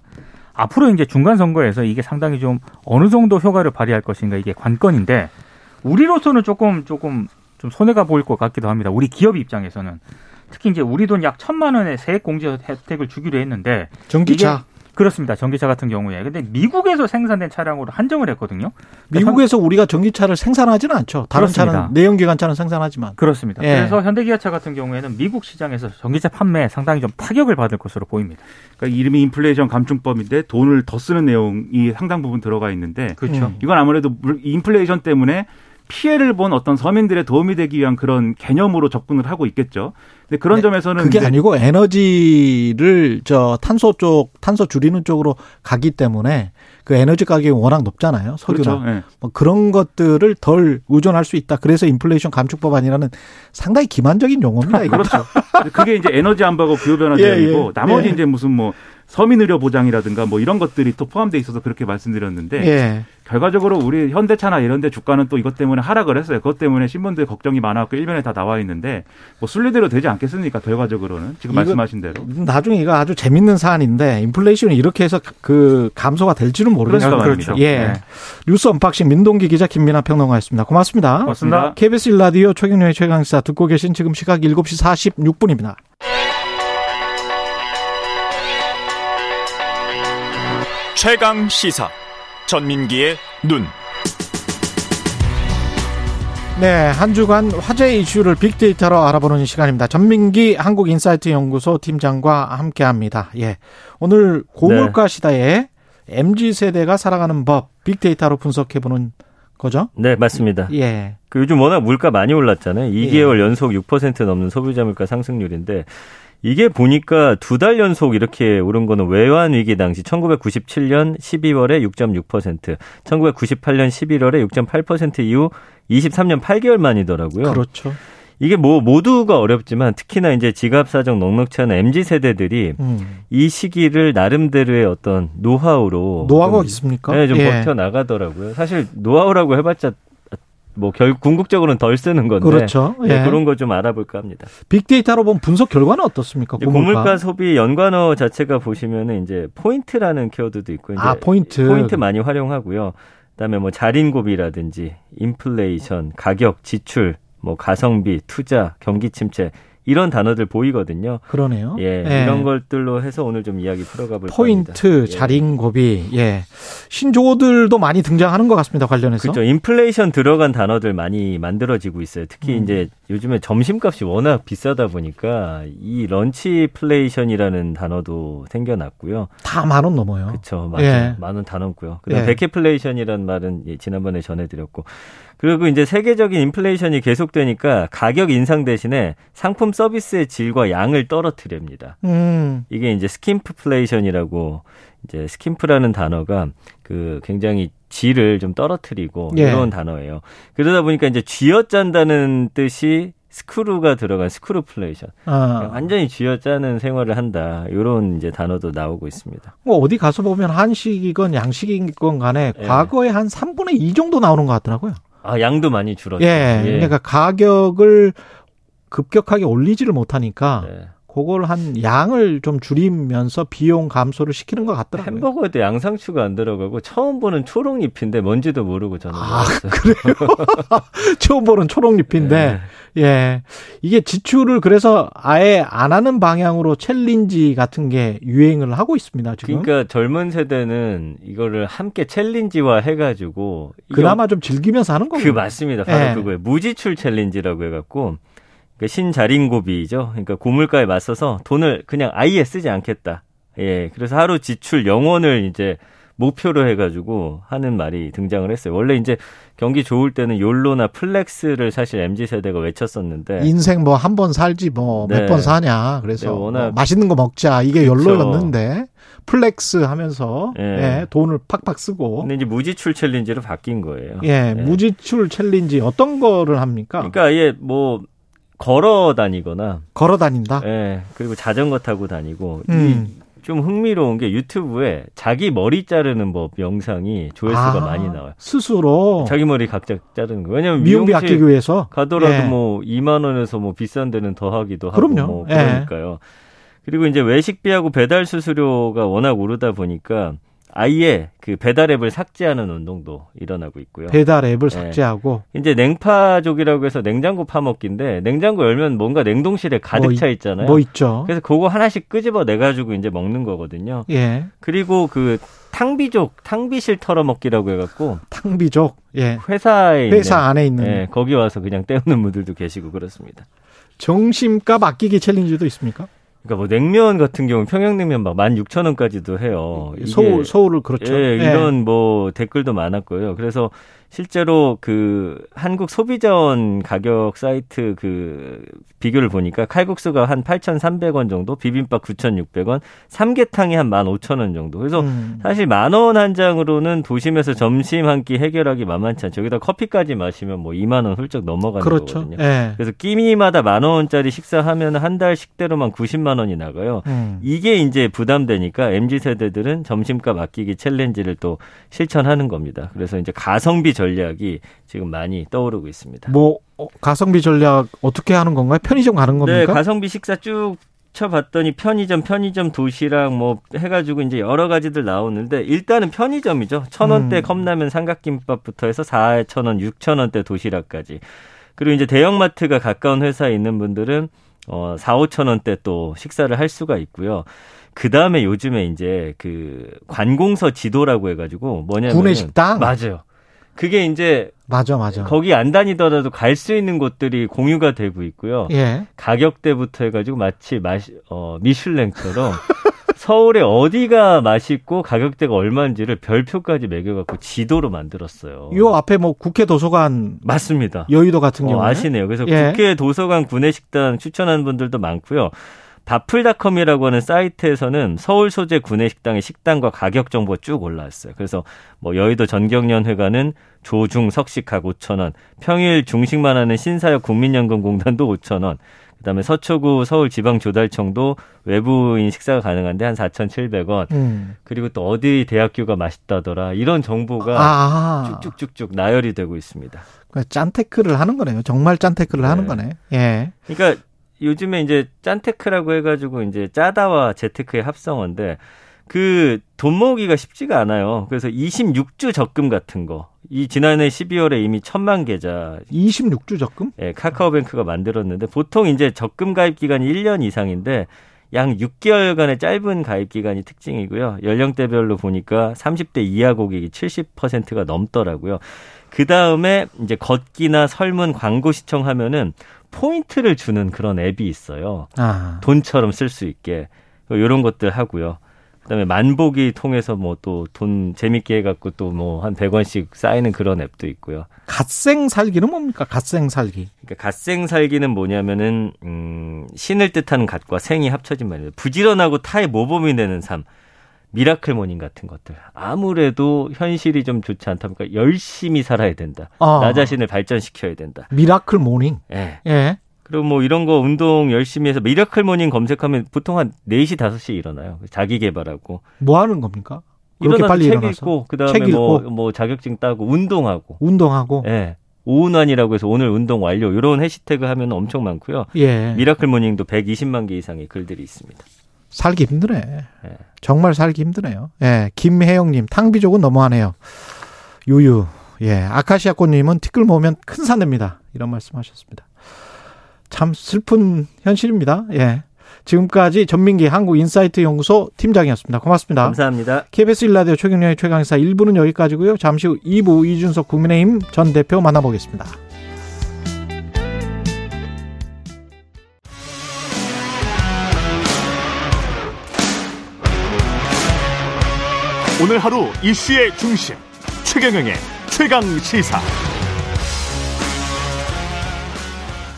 앞으로 이제 중간 선거에서 이게 상당히 좀 어느 정도 효과를 발휘할 것인가 이게 관건인데 우리로서는 조금 조금 좀 손해가 보일 것 같기도 합니다. 우리 기업 입장에서는 특히 이제 우리 돈 약 천만 원의 세액 공제 혜택을 주기로 했는데 전기차 그렇습니다. 전기차 같은 경우에. 근데 미국에서 생산된 차량으로 한정을 했거든요. 그러니까 미국에서 우리가 전기차를 생산하지는 않죠. 다른 그렇습니다. 차는 내연기관 차는 생산하지만. 그렇습니다. 예. 그래서 현대기아차 같은 경우에는 미국 시장에서 전기차 판매에 상당히 좀 타격을 받을 것으로 보입니다. 그러니까 이름이 인플레이션 감축법인데 돈을 더 쓰는 내용이 상당 부분 들어가 있는데 그렇죠. 음. 이건 아무래도 인플레이션 때문에 피해를 본 어떤 서민들의 도움이 되기 위한 그런 개념으로 접근을 하고 있겠죠. 근데 그런 네, 점에서는 그게 아니고 에너지를 저 탄소 쪽 탄소 줄이는 쪽으로 가기 때문에 그 에너지 가격이 워낙 높잖아요. 석유나 그렇죠. 네. 뭐 그런 것들을 덜 의존할 수 있다. 그래서 인플레이션 감축 법안이라는 상당히 기만적인 용어입니다. 그렇죠. 그게 이제 에너지 안보하고 기후 변화 대응이고 예, 예. 나머지 예. 이제 무슨 뭐 서민 의료 보장이라든가 뭐 이런 것들이 또 포함돼 있어서 그렇게 말씀드렸는데 예. 결과적으로 우리 현대차나 이런 데 주가는 또 이것 때문에 하락을 했어요. 그것 때문에 신문들 걱정이 많았고 일면에 다 나와 있는데 뭐 순리대로 되지 않겠습니까? 결과적으로는 지금 말씀하신 대로. 나중에 이거 아주 재밌는 사안인데 인플레이션이 이렇게 해서 그 감소가 될지는 모르겠어요. 그렇죠. 예. 네. 뉴스 unboxing 민동기 기자 김민하 평론가였습니다. 고맙습니다. 고맙습니다. KBS 1라디오 최경영의 최강시사 듣고 계신 지금 시각 7시 46분입니다. 최강 시사 전민기의 눈. 네, 한 주간 화제 이슈를 빅데이터로 알아보는 시간입니다. 전민기 한국인사이트 연구소 팀장과 함께합니다. 예, 오늘 고물가 네. 시대에 mz 세대가 살아가는 법 빅데이터로 분석해보는 거죠? 네, 맞습니다. 예. 그 요즘 워낙 물가 많이 올랐잖아요. 2개월 예. 연속 6% 넘는 소비자 물가 상승률인데 이게 보니까 두 달 연속 이렇게 오른 거는 외환 위기 당시 1997년 12월에 6.6%, 1998년 11월에 6.8% 이후 23년 8개월 만이더라고요. 그렇죠. 이게 뭐 모두가 어렵지만 특히나 이제 지갑 사정 넉넉치 않은 MZ 세대들이 음. 이 시기를 나름대로의 어떤 노하우로 노하우가 있습니까? 네, 좀 예. 버텨 나가더라고요. 사실 노하우라고 해봤자 뭐 결 궁극적으로는 덜 쓰는 건데 그렇죠. 네, 예. 네, 그런 거 좀 알아볼까 합니다. 빅데이터로 본 분석 결과는 어떻습니까? 고물가, 고물가 소비 연관어 자체가 보시면은 이제 포인트라는 키워드도 있고 이제 아, 포인트 포인트 많이 활용하고요. 그다음에 뭐 자린고비라든지 인플레이션, 가격, 지출, 뭐 가성비, 투자, 경기 침체 이런 단어들 보이거든요. 그러네요. 예, 예. 이런 것들로 해서 오늘 좀 이야기 풀어가 볼 포인트, 겁니다. 예. 자린고비, 예. 신조어들도 많이 등장하는 것 같습니다. 관련해서. 그렇죠. 인플레이션 들어간 단어들 많이 만들어지고 있어요. 특히 음. 이제 요즘에 점심값이 워낙 비싸다 보니까 이 lunchflation이라는 단어도 생겨났고요. 다 만 원 넘어요. 그렇죠. 맞아요. 예. 만 원 다 넘고요. 그다음 예. vacaflation이라는 말은 지난번에 전해드렸고 그리고 이제 세계적인 인플레이션이 계속되니까 가격 인상 대신에 상품 서비스의 질과 양을 떨어뜨립니다. 음. 이게 이제 skimpflation이라고 이제 skimp라는 단어가 그 굉장히 질을 좀 떨어뜨리고 예. 이런 단어예요. 그러다 보니까 이제 쥐어짠다는 뜻이 screw가 들어간 screwflation. 아. 완전히 쥐어짜는 생활을 한다. 이런 이제 단어도 나오고 있습니다. 뭐 어디 가서 보면 한식이건 양식이건 간에 예. 과거에 한 3분의 2 정도 나오는 것 같더라고요. 아, 양도 많이 줄었죠. 예. 예. 그러니까 가격을 급격하게 올리지를 못하니까 네. 그걸 한 양을 좀 줄이면서 비용 감소를 시키는 것 같더라고요. 햄버거에도 양상추가 안 들어가고 처음 보는 초록잎인데 뭔지도 모르고 저는 아, 그래요? 처음 보는 초록잎인데 네. 예 이게 지출을 그래서 아예 안 하는 방향으로 challenge 같은 게 유행을 하고 있습니다 지금. 그러니까 젊은 세대는 이거를 함께 챌린지화 해가지고 그나마 좀 즐기면서 하는 거예요. 그 맞습니다. 바로 예. 그거예요. 무지출 challenge라고 해갖고. 그 신자린고비죠. 그러니까 고물가에 맞서서 돈을 그냥 아예 쓰지 않겠다. 예. 그래서 하루 지출 영원을 이제 목표로 해가지고 하는 말이 등장을 했어요. 원래 이제 경기 좋을 때는 YOLO나 flex를 사실 MZ 세대가 외쳤었는데 인생 뭐 한 번 살지 뭐 몇번 네. 사냐. 그래서 네, 워낙 뭐 맛있는 거 먹자 이게 YOLO였는데 flex 하면서 예. 예, 돈을 팍팍 쓰고. 근데 이제 무지출 challenge로 바뀐 거예요. 예, 예. 무지출 challenge 어떤 거를 합니까? 그러니까 예 뭐 걸어 다니거나 걸어 다닌다. 예. 그리고 자전거 타고 다니고 음. 좀 흥미로운 게 유튜브에 자기 머리 자르는 법 영상이 조회수가 아, 많이 나와요. 스스로 자기 머리 각자 자르는 거. 왜냐면 미용비 아끼기 위해서 가더라도 예. 뭐 2만 원에서 뭐 비싼 데는 더 하기도 하고 그럼요. 뭐 그러니까요. 예. 그리고 이제 외식비하고 배달 수수료가 워낙 오르다 보니까 아예 그 배달 앱을 삭제하는 운동도 일어나고 있고요. 배달 앱을 네. 삭제하고 이제 냉파족이라고 해서 냉장고 파먹기인데 냉장고 열면 뭔가 냉동실에 가득 뭐, 차 있잖아요. 뭐 있죠. 그래서 그거 하나씩 끄집어 내 가지고 이제 먹는 거거든요. 예. 그리고 그 탕비족, 탕비실 털어먹기라고 해갖고 탕비족, 예. 회사에 회사 있는, 안에 있는, 예, 거기 와서 그냥 때우는 분들도 계시고 그렇습니다. 정심값 아끼기 챌린지도 있습니까? 그러니까 뭐 냉면 같은 경우는 평양냉면 막 16,000원까지도 해요. 서울 서울을 그렇죠. 예, 이런 예. 뭐 댓글도 많았고요. 그래서 실제로 그 한국 소비자원 가격 사이트 그 비교를 보니까 칼국수가 한 8,300원 정도, 비빔밥 9,600원, 삼계탕이 한 15,000원 정도. 그래서 음. 사실 만 원 한 장으로는 도심에서 점심 한 끼 해결하기 만만치 않죠. 여기다 커피까지 마시면 뭐 2만 원 훌쩍 넘어가는 그렇죠. 거거든요. 예. 그래서 끼니마다 만 원짜리 식사하면 한 달 식대로만 90만 원이 나가요. 음. 이게 이제 부담되니까 MZ 세대들은 점심값 아끼기 challenge를 또 실천하는 겁니다. 그래서 이제 가성비 전략이 지금 많이 떠오르고 있습니다. 뭐 어, 가성비 전략 어떻게 하는 건가요? 편의점 가는 겁니까? 네, 가성비 식사 쭉 쳐봤더니 편의점, 편의점 도시락 뭐 해가지고 이제 여러 가지들 나오는데 일단은 편의점이죠. 천 원대 음. 컵라면 삼각김밥부터 해서 사천 원, 육천 원대 도시락까지. 그리고 이제 대형마트가 가까운 회사에 있는 분들은 어, 4, 5천 원대 또 식사를 할 수가 있고요. 그 다음에 요즘에 이제 그 관공서 지도라고 해가지고 뭐냐면 구내 식당 맞아요. 그게 이제 맞아 맞아. 거기 안 다니더라도 갈 수 있는 곳들이 공유가 되고 있고요. 예. 가격대부터 해가지고 마치 마시, 어, 미슐랭처럼 서울에 어디가 맛있고 가격대가 얼마인지를 별표까지 매겨갖고 지도로 만들었어요. 요 앞에 뭐 국회 도서관 맞습니다. 여의도 같은 경우 어, 아시네요. 그래서 예. 국회 도서관 구내식당 추천하는 분들도 많고요. 바플닷컴이라고 하는 사이트에서는 서울 소재 구내 식당의 식당과 가격 정보가 쭉 올라왔어요. 그래서 뭐 여의도 전경련 회관은 조중 석식학 5천 원, 평일 중식만 하는 신사역 국민연금공단도 5천 원, 그다음에 서초구 서울지방조달청도 외부인 식사가 가능한데 한 4,700원. 음. 그리고 또 어디 대학교가 맛있다더라. 이런 정보가 아. 쭉쭉쭉쭉 나열이 되고 있습니다. 그러니까 짠테크를 하는 거네요. 정말 짠테크를 네. 하는 거네. 예. 그러니까 요즘에 이제 짠테크라고 해가지고 이제 짜다와 재테크의 합성어인데 그 돈 모으기가 쉽지가 않아요. 그래서 26주 적금 같은 거. 이 지난해 12월에 이미 천만 계좌 26주 적금? 예, 카카오뱅크가 만들었는데 보통 이제 적금 가입 기간이 1년 이상인데 양 6개월간의 짧은 가입 기간이 특징이고요. 연령대별로 보니까 30대 이하 고객이 70%가 넘더라고요. 그 다음에 이제 걷기나 설문 광고 시청하면은 포인트를 주는 그런 앱이 있어요. 아. 돈처럼 쓸 수 있게 이런 것들 하고요. 그다음에 만보기 통해서 뭐 또 돈 재밌게 해갖고 또 뭐 한 100원씩 쌓이는 그런 앱도 있고요. 갓생 살기는 뭡니까? 갓생 살기. 그러니까 갓생 살기는 뭐냐면은 음 신을 뜻하는 갓과 생이 합쳐진 말이에요. 부지런하고 타의 모범이 되는 삶. miracle morning 같은 것들. 아무래도 현실이 좀 좋지 않다 보니까 열심히 살아야 된다. 아. 나 자신을 발전시켜야 된다. miracle morning? 예. 예. 그리고 뭐 이런 거 운동 열심히 해서 miracle morning 검색하면 보통 한 4시, 5시에 일어나요. 자기 개발하고. 뭐 하는 겁니까? 그렇게 빨리 책 일어나서? 읽고 그다음에 책 뭐, 뭐 자격증 따고 운동하고. 운동하고. 예. 오운환이라고 해서 오늘 운동 완료 이런 해시태그 하면 엄청 많고요. 예. miracle morning도 120만 개 이상의 글들이 있습니다. 살기 힘드네. 예. 정말 살기 힘드네요. 예. 김혜영님, 탕비족은 너무하네요. 유유. 예. 아카시아 꽃님은 티끌 모으면 큰 산 됩니다. 이런 말씀 하셨습니다. 참 슬픈 현실입니다. 예. 지금까지 전민기 한국인사이트 연구소 팀장이었습니다. 고맙습니다. 감사합니다. KBS 일라디오 최경련의 최강사 1부는 여기까지고요. 잠시 후 2부 이준석 국민의힘 전 대표 만나보겠습니다. 오늘 하루 이슈의 중심 최경영의 최강 시사.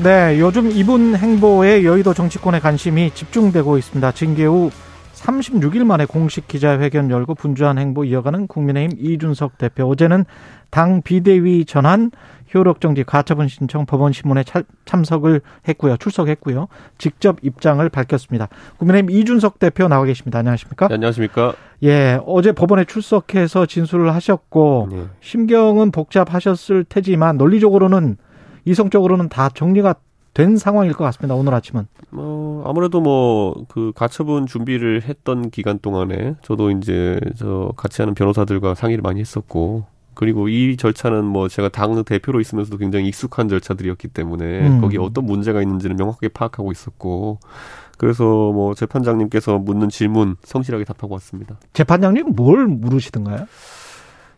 네, 요즘 이분 행보에 여의도 정치권의 관심이 집중되고 있습니다. 징계 후 36일 만에 공식 기자회견 열고 분주한 행보 이어가는 국민의힘 이준석 대표. 어제는 당 비대위 전환 효력정지 가처분 신청 법원 신문에 참석을 했고요. 출석했고요. 직접 입장을 밝혔습니다. 국민의힘 이준석 대표 나와 계십니다. 안녕하십니까? 네, 안녕하십니까? 예, 어제 법원에 출석해서 진술을 하셨고 네. 심경은 복잡하셨을 테지만 논리적으로는 이성적으로는 다 정리가 된 상황일 것 같습니다. 오늘 아침은. 뭐 아무래도 뭐 그 가처분 준비를 했던 기간 동안에 저도 이제 저 같이 하는 변호사들과 상의를 많이 했었고 그리고 이 절차는 뭐 제가 당 대표로 있으면서도 굉장히 익숙한 절차들이었기 때문에 음. 거기에 어떤 문제가 있는지는 명확하게 파악하고 있었고 그래서 뭐 재판장님께서 묻는 질문 성실하게 답하고 왔습니다. 재판장님 뭘 물으시던가요?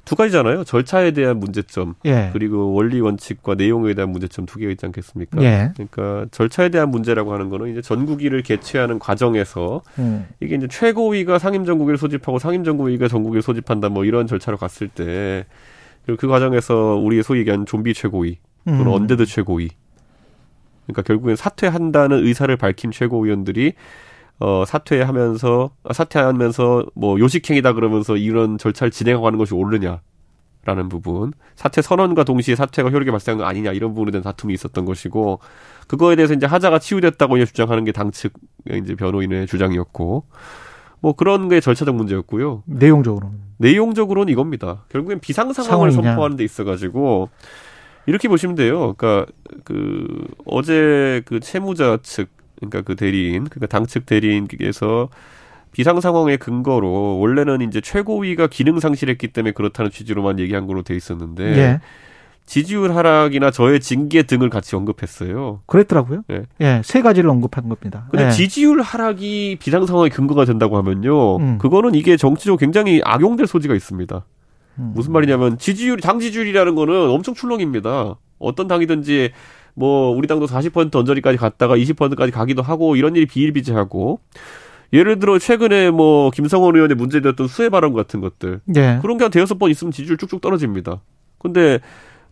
두 가지잖아요. 절차에 대한 문제점 예. 그리고 원리 원칙과 내용에 대한 문제점 두 개가 있지 않겠습니까? 예. 그러니까 절차에 대한 문제라고 하는 거는 이제 전국위를 개최하는 과정에서 음. 이게 이제 최고위가 상임전국위를 소집하고 상임전국위가 전국위를 소집한다 뭐 이런 절차로 갔을 때 그리고 그 과정에서 우리 소위 얘기하는 좀비 최고위 또는 음. 언데드 최고위 그러니까 결국엔 사퇴한다는 의사를 밝힌 최고위원들이 어, 사퇴하면서, 아, 사퇴하면서 뭐 요식행위다 그러면서 이런 절차를 진행하고 하는 것이 옳느냐. 라는 부분. 사퇴 선언과 동시에 사퇴가 효력이 발생한 거 아니냐. 이런 부분에 대한 다툼이 있었던 것이고, 그거에 대해서 이제 하자가 치유됐다고 이제 주장하는 게 당측 이제 변호인의 주장이었고, 뭐 그런 게 절차적 문제였고요. 내용적으로는. 내용적으로는 이겁니다. 결국엔 비상 상황을 선포하는 데 있어가지고, 이렇게 보시면 돼요. 그러니까 그 어제 그 채무자 측 그러니까 그 대리인, 그러니까 당측 대리인께서 비상 상황의 근거로 원래는 이제 최고위가 기능 상실했기 때문에 그렇다는 취지로만 얘기한 걸로 돼 있었는데 예. 지지율 하락이나 저의 징계 등을 같이 언급했어요. 그랬더라고요. 예, 예, 세 가지를 언급한 겁니다. 근데 예. 지지율 하락이 비상 상황의 근거가 된다고 하면요, 음. 그거는 이게 정치적으로 굉장히 악용될 소지가 있습니다. 음. 무슨 말이냐면 지지율 당 지지율이라는 거는 엄청 출렁입니다. 어떤 당이든지 뭐 우리 당도 40% 언저리까지 갔다가 20%까지 가기도 하고 이런 일이 비일비재하고 예를 들어 최근에 뭐 김성원 의원의 문제되었던 수해 발언 같은 것들 네. 그런 게 한 대여섯 번 있으면 지지율 쭉쭉 떨어집니다. 근데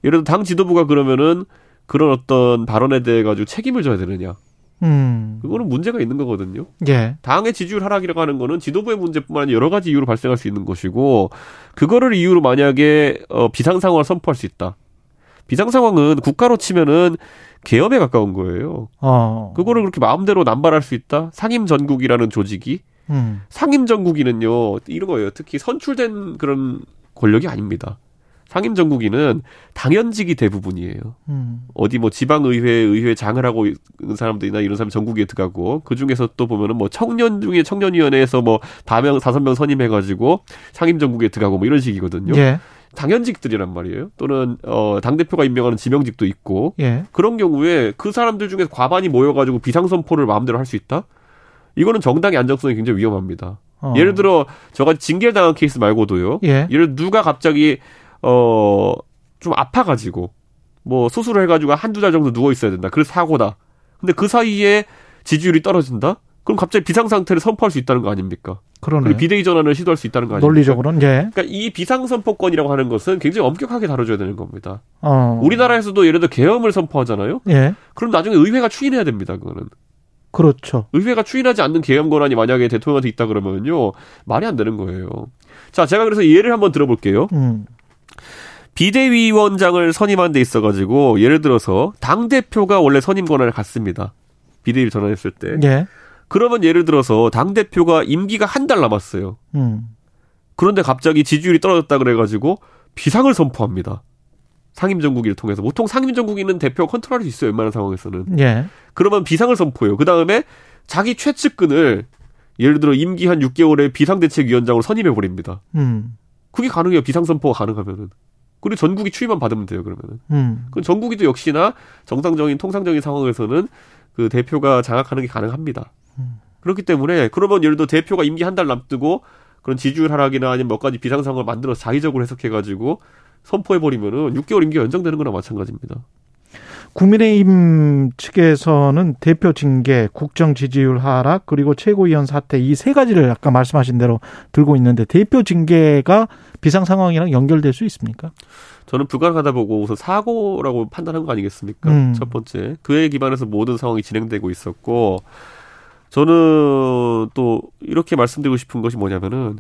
예를 들어 당 지도부가 그러면은 그런 어떤 발언에 대해 가지고 책임을 져야 되느냐? 음. 그거는 문제가 있는 거거든요. 예. 당의 지지율 하락이라고 하는 거는 지도부의 문제뿐만 아니라 여러 가지 이유로 발생할 수 있는 것이고 그거를 이유로 만약에 어 비상 상황을 선포할 수 있다. 비상 상황은 국가로 치면은 계엄에 가까운 거예요. 어. 그거를 그렇게 마음대로 남발할 수 있다? 상임 전국이라는 조직이 음. 상임 전국이는요 이런 거예요. 특히 선출된 그런 권력이 아닙니다. 상임 전국위는 당연직이 대부분이에요. 음. 어디 뭐 지방의회, 의회 장을 하고 있는 사람들이나 이런 사람 전국위에 들어가고 그 중에서 또 보면은 뭐 청년 중에 청년위원회에서 뭐 다명 다섯 명 선임해가지고 상임 전국에 들어가고 뭐 이런 식이거든요. 예. 당연직들이란 말이에요. 또는 어 당 대표가 임명하는 지명직도 있고 예. 그런 경우에 그 사람들 중에서 과반이 모여가지고 비상선포를 마음대로 할 수 있다? 이거는 정당의 안정성이 굉장히 위험합니다. 어. 예를 들어 저가 징계를 당한 케이스 말고도요. 예. 예를 누가 갑자기 어 좀 아파가지고 뭐 수술을 해가지고 한두 달 정도 누워 있어야 된다. 그래서 사고다. 근데 그 사이에 지지율이 떨어진다? 그럼 갑자기 비상 상태를 선포할 수 있다는 거 아닙니까? 그러네. 비대위 전환을 시도할 수 있다는 거 아닙니까? 논리적으로는 예. 그러니까 이 비상 선포권이라고 하는 것은 굉장히 엄격하게 다뤄줘야 되는 겁니다. 어. 우리나라에서도 예를 들어 계엄을 선포하잖아요. 예. 그럼 나중에 의회가 추인해야 됩니다. 그거는. 그렇죠. 의회가 추인하지 않는 계엄 권한이 만약에 대통령한테 있다 그러면요 말이 안 되는 거예요. 자, 제가 그래서 예를 한번 들어볼게요. 음. 비대위원장을 선임한 데 있어가지고 예를 들어서 당 대표가 원래 선임 권한을 갖습니다. 비대위 전환했을 때. 예. 그러면 예를 들어서 당 대표가 임기가 한 달 남았어요. 음. 그런데 갑자기 지지율이 떨어졌다 그래가지고 비상을 선포합니다. 상임정국위를 통해서 보통 상임정국위는 대표가 컨트롤할 수 있어요. 웬만한 상황에서는. 예. 그러면 비상을 선포해요. 그 다음에 자기 최측근을 예를 들어 임기 한 6개월에 비상대책위원장으로 선임해 버립니다. 음. 그게 가능해요. 비상선포가 가능하면은. 그리고 전국이 추임만 받으면 돼요. 그러면은. 음. 그럼 전국이도 역시나 정상적인 통상적인 상황에서는 그 대표가 장악하는 게 가능합니다. 그렇기 때문에 그러면 예를 들어 대표가 임기 한 달 남뜨고 그런 지지율 하락이나 아니면 몇 가지 비상 상황을 만들어서 자의적으로 해석해 가지고 선포해 버리면은 6개월 임기 연장되는 거나 마찬가지입니다. 국민의힘 측에서는 대표 징계, 국정 지지율 하락, 그리고 최고위원 사퇴 이세 가지를 아까 말씀하신 대로 들고 있는데 대표 징계가 비상 상황이랑 연결될 수 있습니까? 저는 불가능하다 보고 우선 사고라고 판단한 거 아니겠습니까? 음. 첫 번째 그에 기반해서 모든 상황이 진행되고 있었고 저는 또 이렇게 말씀드리고 싶은 것이 뭐냐면은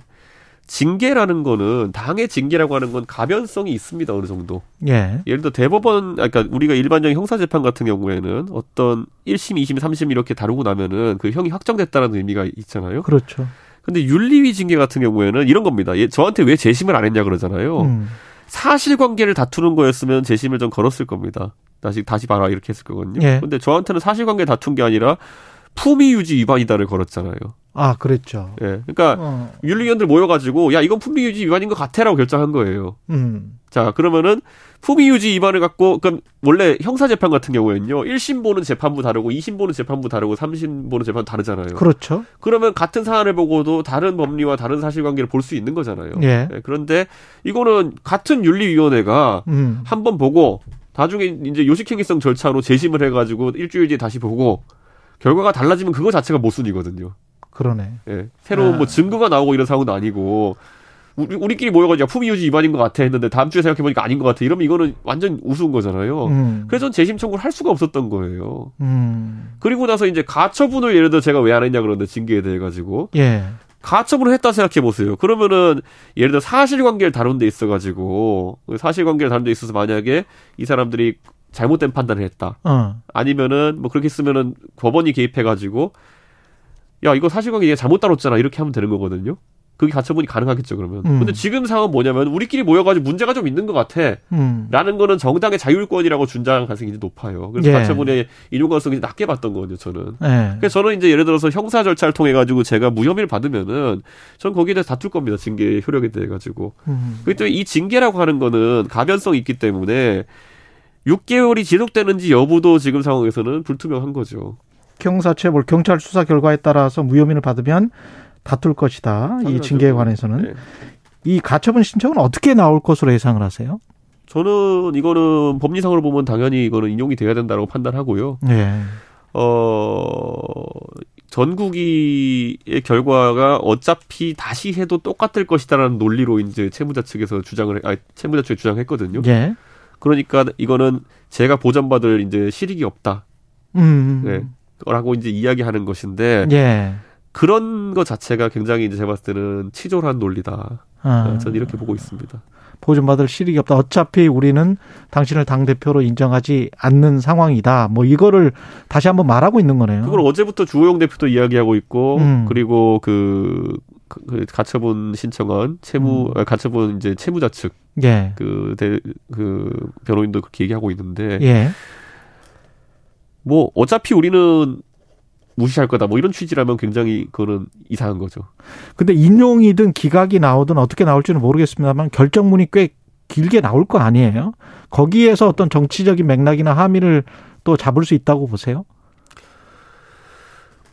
징계라는 거는 당의 징계라고 하는 건 가변성이 있습니다 어느 정도. 예. 예를 들어 대법원 그러니까 우리가 일반적인 형사 재판 같은 경우에는 어떤 1심, 2심, 3심 이렇게 다루고 나면은 그 형이 확정됐다는 의미가 있잖아요. 그렇죠. 근데 윤리위 징계 같은 경우에는 이런 겁니다. 얘 저한테 왜 재심을 안 했냐 그러잖아요. 음. 사실관계를 다투는 거였으면 재심을 좀 걸었을 겁니다. 다시 다시 봐라 이렇게 했을 거거든요. 예. 근데 저한테는 사실관계 다툰 게 아니라 품위 유지 위반이다를 걸었잖아요. 아, 그랬죠. 예. 그러니까 어. 윤리위원들 모여가지고 야 이건 품위 유지 위반인 것 같아라고 결정한 거예요. 음. 자 그러면은 품위 유지 위반을 갖고 그럼 원래 형사 재판 같은 경우에는요 1심 보는 재판부 다르고 2심 보는 재판부 다르고 3심 보는 재판 다르잖아요. 그렇죠. 그러면 같은 사안을 보고도 다른 법리와 다른 사실관계를 볼 수 있는 거잖아요. 예. 예. 그런데 이거는 같은 윤리위원회가 음. 한번 보고 나중에 이제 요식행위성 절차로 재심을 해가지고 일주일 뒤에 다시 보고 결과가 달라지면 그거 자체가 모순이거든요. 그러네. 예. 새로운 아. 뭐 증거가 나오고 이런 상황도 아니고 우리, 우리끼리 모여가지고 품위 유지 위반인 것 같아 했는데 다음 주에 생각해보니까 아닌 것 같아. 이러면 이거는 완전 우스운 거잖아요. 음. 그래서 전 재심 청구를 할 수가 없었던 거예요. 음. 그리고 나서 이제 가처분을 예를 들어 제가 왜 안 했냐 그러는데 징계에 대해 가지고. 예. 가처분을 했다 생각해 보세요. 그러면은 예를 들어 사실관계를 다룬 데 있어 가지고 사실관계를 다룬 데 있어서 만약에 이 사람들이 잘못된 판단을 했다. 어. 아니면은 뭐 그렇게 쓰면은 법원이 개입해 가지고 야 이거 사실관계 잘못 다뤘잖아 이렇게 하면 되는 거거든요. 그게 가처분이 가능하겠죠 그러면. 음. 근데 지금 상황은 뭐냐면 우리끼리 모여가지고 문제가 좀 있는 것 같아. 음. 라는 거는 정당의 자율권이라고 준장할 가능성이 높아요. 그래서 예. 가처분의 인용 가능성이 낮게 봤던 거거든요 저는. 예. 그래서 저는 이제 예를 들어서 형사 절차를 통해 가지고 제가 무혐의를 받으면은 전 거기에 대해서 다툴 겁니다 징계 효력에 대해 가지고. 음. 그리고 또 이 징계라고 하는 거는 가변성이 있기 때문에 6개월이 지속되는지 여부도 지금 상황에서는 불투명한 거죠. 형사체벌 경찰 수사 결과에 따라서 무혐의를 받으면 다툴 것이다. 이 징계에 관해서는 네. 이 가처분 신청은 어떻게 나올 것으로 예상을 하세요? 저는 이거는 법리상으로 보면 당연히 이거는 인용이 돼야 된다고 판단하고요. 네. 어 전국이의 결과가 어차피 다시 해도 똑같을 것이다라는 논리로 이제 채무자 측에서 주장을 아 채무자 측이 주장했거든요. 네. 그러니까 이거는 제가 보전받을 이제 실익이 없다. 음. 네. 라고 이제 이야기하는 것인데 예. 그런 것 자체가 굉장히 이제 제가 봤을 때는 치졸한 논리다. 아. 네, 저는 이렇게 보고 있습니다. 보존받을 실익이 없다. 어차피 우리는 당신을 당 대표로 인정하지 않는 상황이다. 뭐 이거를 다시 한번 말하고 있는 거네요. 그걸 어제부터 주호영 대표도 이야기하고 있고, 음. 그리고 그, 그, 가처분 신청한 채무, 음. 아, 가처분 이제 채무자 측. 예. 그, 대, 그 변호인도 그렇게 얘기하고 있는데. 예. 뭐, 어차피 우리는 무시할 거다. 뭐 이런 취지라면 굉장히 그거는 이상한 거죠. 근데 인용이든 기각이 나오든 어떻게 나올지는 모르겠습니다만 결정문이 꽤 길게 나올 거 아니에요? 거기에서 어떤 정치적인 맥락이나 함의를 또 잡을 수 있다고 보세요?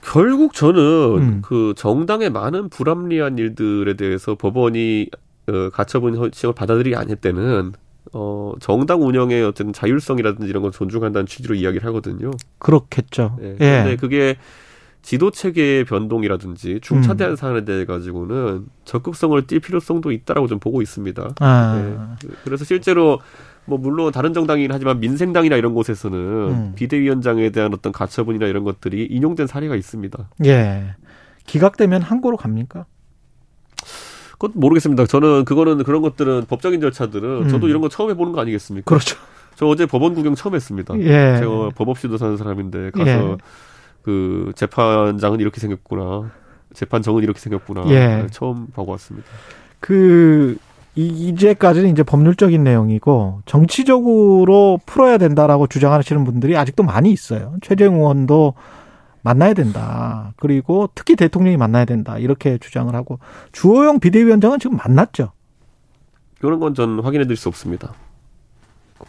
결국 저는 음. 그 정당의 많은 불합리한 일들에 대해서 법원이 어, 가처분 시험을 받아들이지 않을 때는 어, 정당 운영의 어떤 자율성이라든지 이런 걸 존중한다는 취지로 이야기를 하거든요. 그렇겠죠. 네, 그런데 예. 그게 지도 체계의 변동이라든지 중차대한 음. 사안에 대해 가지고는 적극성을 띌 필요성도 있다라고 좀 보고 있습니다. 아. 네. 그래서 실제로 뭐 물론 다른 정당이긴 하지만 민생당이나 이런 곳에서는 음. 비대위원장에 대한 어떤 가처분이나 이런 것들이 인용된 사례가 있습니다. 예. 기각되면 항고로 갑니까? 그건 모르겠습니다. 저는 그거는 그런 것들은 법적인 절차들은 음. 저도 이런 거 처음 해보는 거 아니겠습니까? 그렇죠. 저 어제 법원 구경 처음 했습니다. 예. 제가 법 없이도 사는 사람인데 가서 예. 그 재판장은 이렇게 생겼구나. 재판정은 이렇게 생겼구나. 예. 처음 보고 왔습니다. 그 이제까지는 이제 법률적인 내용이고 정치적으로 풀어야 된다라고 주장하시는 분들이 아직도 많이 있어요. 최재형 의원도 만나야 된다. 그리고 특히 대통령이 만나야 된다. 이렇게 주장을 하고 주호영 비대위원장은 지금 만났죠. 이런 건 전 확인해 드릴 수 없습니다.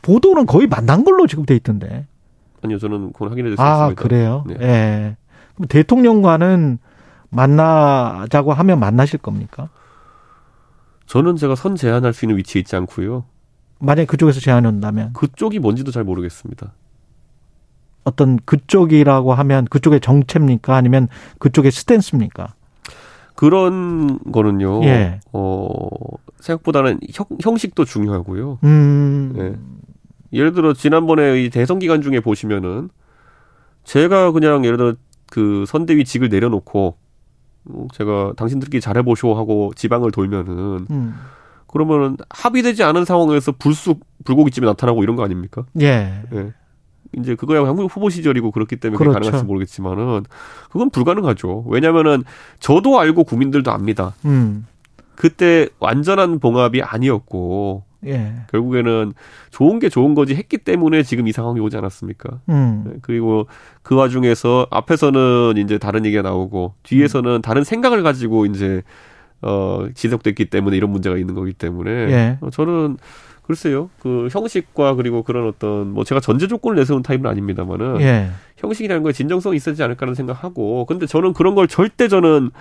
보도는 거의 만난 걸로 지금 돼 있던데. 아니요, 저는 그건 확인해 드릴 수 아, 없습니다. 아, 그래요? 네. 예. 그럼 대통령과는 만나자고 하면 만나실 겁니까? 저는 제가 선 제안할 수 있는 위치에 있지 않고요. 만약 그쪽에서 제안이 온다면 그쪽이 뭔지도 잘 모르겠습니다. 어떤 그쪽이라고 하면 그쪽의 정체입니까? 아니면 그쪽의 스탠스입니까? 그런 거는요. 예. 어, 생각보다는 형, 형식도 중요하고요. 음. 예. 예를 들어 지난번에 이 대선 기간 중에 보시면은 제가 그냥 예를 들어 그 선대위 직을 내려놓고 어, 제가 당신들끼리 잘해보쇼 하고 지방을 돌면은 음. 그러면은 합의되지 않은 상황에서 불쑥 불고기집에 나타나고 이런 거 아닙니까? 예. 예. 이제 그거야 한국 후보 시절이고 그렇기 때문에 그렇죠. 가능할지 모르겠지만은 그건 불가능하죠. 왜냐면은 저도 알고 국민들도 압니다. 음. 그때 완전한 봉합이 아니었고 예. 결국에는 좋은 게 좋은 거지 했기 때문에 지금 이 상황이 오지 않았습니까? 음. 네, 그리고 그 와중에서 앞에서는 이제 다른 얘기가 나오고 뒤에서는 음. 다른 생각을 가지고 이제 어 지속됐기 때문에 이런 문제가 있는 거기 때문에 예. 어, 저는 글쎄요. 그 형식과 그리고 그런 어떤 뭐 제가 전제 조건을 내세운 타입은 아닙니다만은 예. 형식이라는 거에 진정성이 있었지 않을까라는 생각하고 근데 저는 그런 걸 절대 저는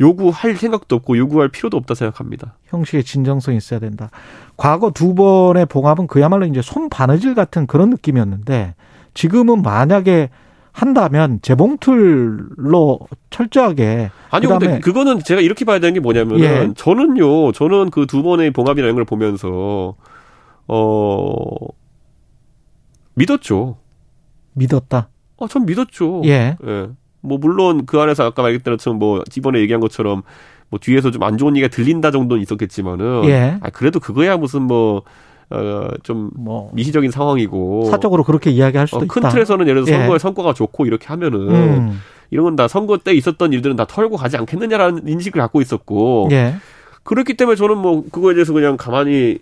요구할 생각도 없고 요구할 필요도 없다 생각합니다. 형식의 진정성이 있어야 된다. 과거 두 번의 봉합은 그야말로 이제 손 바느질 같은 그런 느낌이었는데 지금은 만약에 한다면 재봉틀로 철저하게 아니 근데 그거는 제가 이렇게 봐야 되는 게 뭐냐면은 예. 저는요 저는 그 두 번의 봉합이라는 걸 보면서 어 믿었죠. 믿었다. 어, 전 믿었죠. 예. 예. 뭐 물론 그 안에서 아까 말했던 것처럼 뭐 이번에 얘기한 것처럼 뭐 뒤에서 좀 안 좋은 얘기가 들린다 정도는 있었겠지만은 예. 아 그래도 그거야 무슨 뭐 어, 좀 뭐, 미시적인 상황이고 사적으로 그렇게 이야기할 수도 어, 큰 있다. 틀에서는 예를 들어 서 예. 선거의 성과가 좋고 이렇게 하면은 음. 이런 건 다 선거 때 있었던 일들은 다 털고 가지 않겠느냐라는 인식을 갖고 있었고 예. 그렇기 때문에 저는 뭐 그거에 대해서 그냥 가만히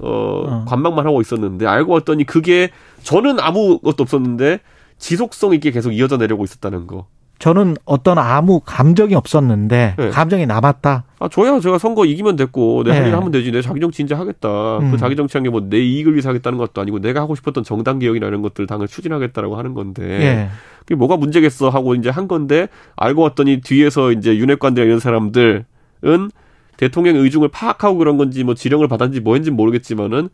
어, 어. 관망만 하고 있었는데 알고 봤더니 그게 저는 아무것도 없었는데 지속성 있게 계속 이어져 내려고 있었다는 거. 저는 어떤 아무 감정이 없었는데 네. 감정이 남았다. 아 저야 제가 선거 이기면 됐고 내 할일 네. 하면 되지 내 자기 정치 이제 하겠다. 그 음. 그 자기 정치한 게 뭐 내 이익을 위해서 하겠다는 것도 아니고 내가 하고 싶었던 정당 개혁이나 이런 것들 당을 추진하겠다라고 하는 건데 네. 그게 뭐가 문제겠어 하고 이제 한 건데 알고 봤더니 뒤에서 이제 윤핵관들 이런 사람들은 대통령 의중을 파악하고 그런 건지 뭐 지령을 받았는지 뭐인지 모르겠지만은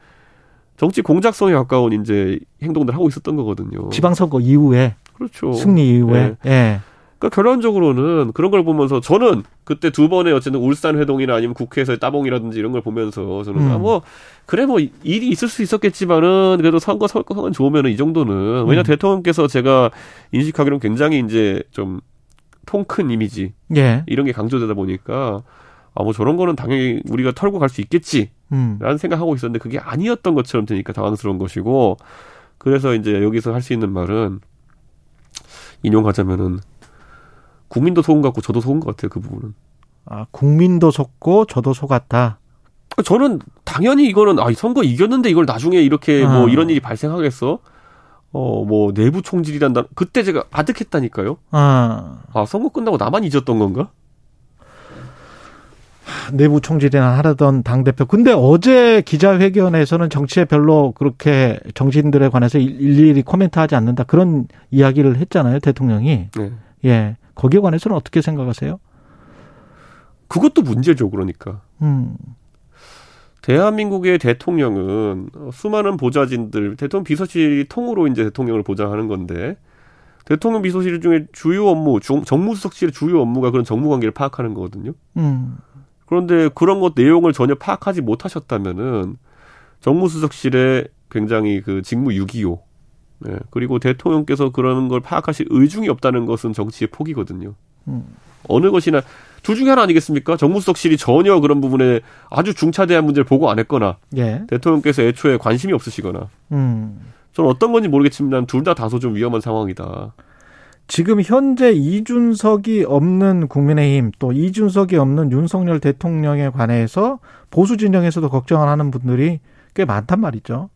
정치 공작성에 가까운 이제 행동들 하고 있었던 거거든요. 지방선거 이후에 그렇죠. 승리 이후에 예. 예. 그러니까 결론적으로는 그런 걸 보면서 저는 그때 두 번의 어쨌든 울산 회동이나 아니면 국회에서의 따봉이라든지 이런 걸 보면서 저는 음. 아, 뭐 그래 뭐 일이 있을 수 있었겠지만은 그래도 선거 선거만 좋으면은 이 정도는 왜냐 음. 대통령께서 제가 인식하기로는 굉장히 이제 좀 통큰 이미지 예. 이런 게 강조되다 보니까 아뭐 저런 거는 당연히 우리가 털고 갈 수 있겠지 음. 라는 생각하고 있었는데 그게 아니었던 것처럼 되니까 당황스러운 것이고 그래서 이제 여기서 할 수 있는 말은 인용하자면은 국민도 속은 것 같고 저도 속은 것 같아요 그 부분은. 아 국민도 속고 저도 속았다. 저는 당연히 이거는 아 선거 이겼는데 이걸 나중에 이렇게 아. 뭐 이런 일이 발생하겠어? 어 뭐 내부 총질이란다. 그때 제가 아득했다니까요. 아. 아 선거 끝나고 나만 잊었던 건가? 내부 총질이나 하려던 당 대표. 근데 어제 기자회견에서는 정치에 별로 그렇게 정치인들에 관해서 일일이 코멘트하지 않는다 그런 이야기를 했잖아요 대통령이. 네. 예. 거기에 관해서는 어떻게 생각하세요? 그것도 문제죠, 그러니까. 음. 대한민국의 대통령은 수많은 보좌진들, 대통령 비서실이 통으로 이제 대통령을 보좌하는 건데, 대통령 비서실 중에 주요 업무, 정무수석실의 주요 업무가 그런 정무 관계를 파악하는 거거든요. 음. 그런데 그런 것 내용을 전혀 파악하지 못하셨다면은 정무수석실에 굉장히 그 직무 유기요. 네. 그리고 대통령께서 그러는 걸 파악하실 의중이 없다는 것은 정치의 폭이거든요. 음. 어느 것이나 둘 중에 하나 아니겠습니까? 정무수석실이 전혀 그런 부분에 아주 중차대한 문제를 보고 안 했거나 예. 대통령께서 애초에 관심이 없으시거나 음. 저는 어떤 건지 모르겠지만 둘 다 다소 좀 위험한 상황이다. 지금 현재 이준석이 없는 국민의힘 또 이준석이 없는 윤석열 대통령에 관해서 보수 진영에서도 걱정을 하는 분들이 꽤 많단 말이죠.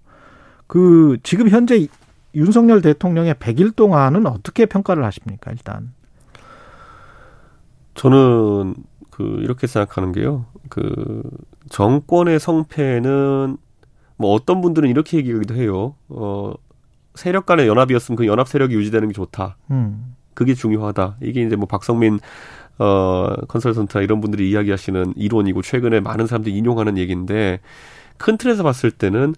그 지금 현재 윤석열 대통령의 100일 동안은 어떻게 평가를 하십니까, 일단? 저는 그 이렇게 생각하는 게요. 그 정권의 성패는 뭐 어떤 분들은 이렇게 얘기하기도 해요. 어 세력 간의 연합이었으면 그 연합 세력이 유지되는 게 좋다. 음. 그게 중요하다. 이게 이제 뭐 박성민 어 컨설턴트나 이런 분들이 이야기하시는 이론이고 최근에 많은 사람들이 인용하는 얘기인데 큰 틀에서 봤을 때는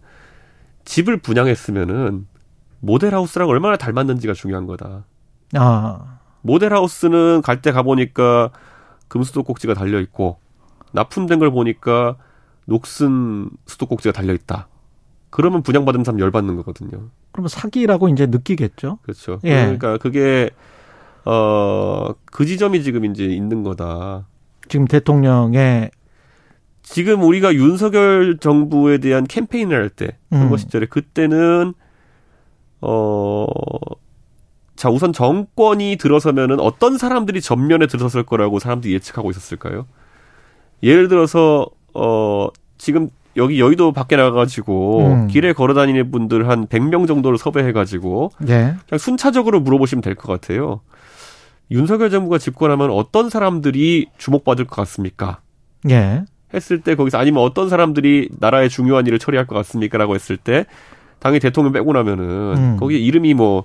집을 분양했으면은 모델하우스랑 얼마나 닮았는지가 중요한 거다. 아. 모델하우스는 갈 때 가보니까 금수도꼭지가 달려있고, 납품된 걸 보니까 녹슨 수도꼭지가 달려있다. 그러면 분양받은 사람 열받는 거거든요. 그러면 사기라고 이제 느끼겠죠? 그렇죠. 예. 그러니까 그게, 어, 그 지점이 지금 이제 있는 거다. 지금 대통령의 지금 우리가 윤석열 정부에 대한 캠페인을 할 때, 선거 음. 시절에 그때는 어, 자, 우선 정권이 들어서면은 어떤 사람들이 전면에 들어섰을 거라고 사람들이 예측하고 있었을까요? 예를 들어서, 어, 지금 여기 여의도 밖에 나가가지고 음. 길에 걸어다니는 분들 한 100명 정도를 섭외해가지고 예. 그냥 순차적으로 물어보시면 될 것 같아요. 윤석열 정부가 집권하면 어떤 사람들이 주목받을 것 같습니까? 예. 했을 때 거기서 아니면 어떤 사람들이 나라의 중요한 일을 처리할 것 같습니까라고 했을 때 당연히 대통령 빼고 나면은 음. 거기에 이름이 뭐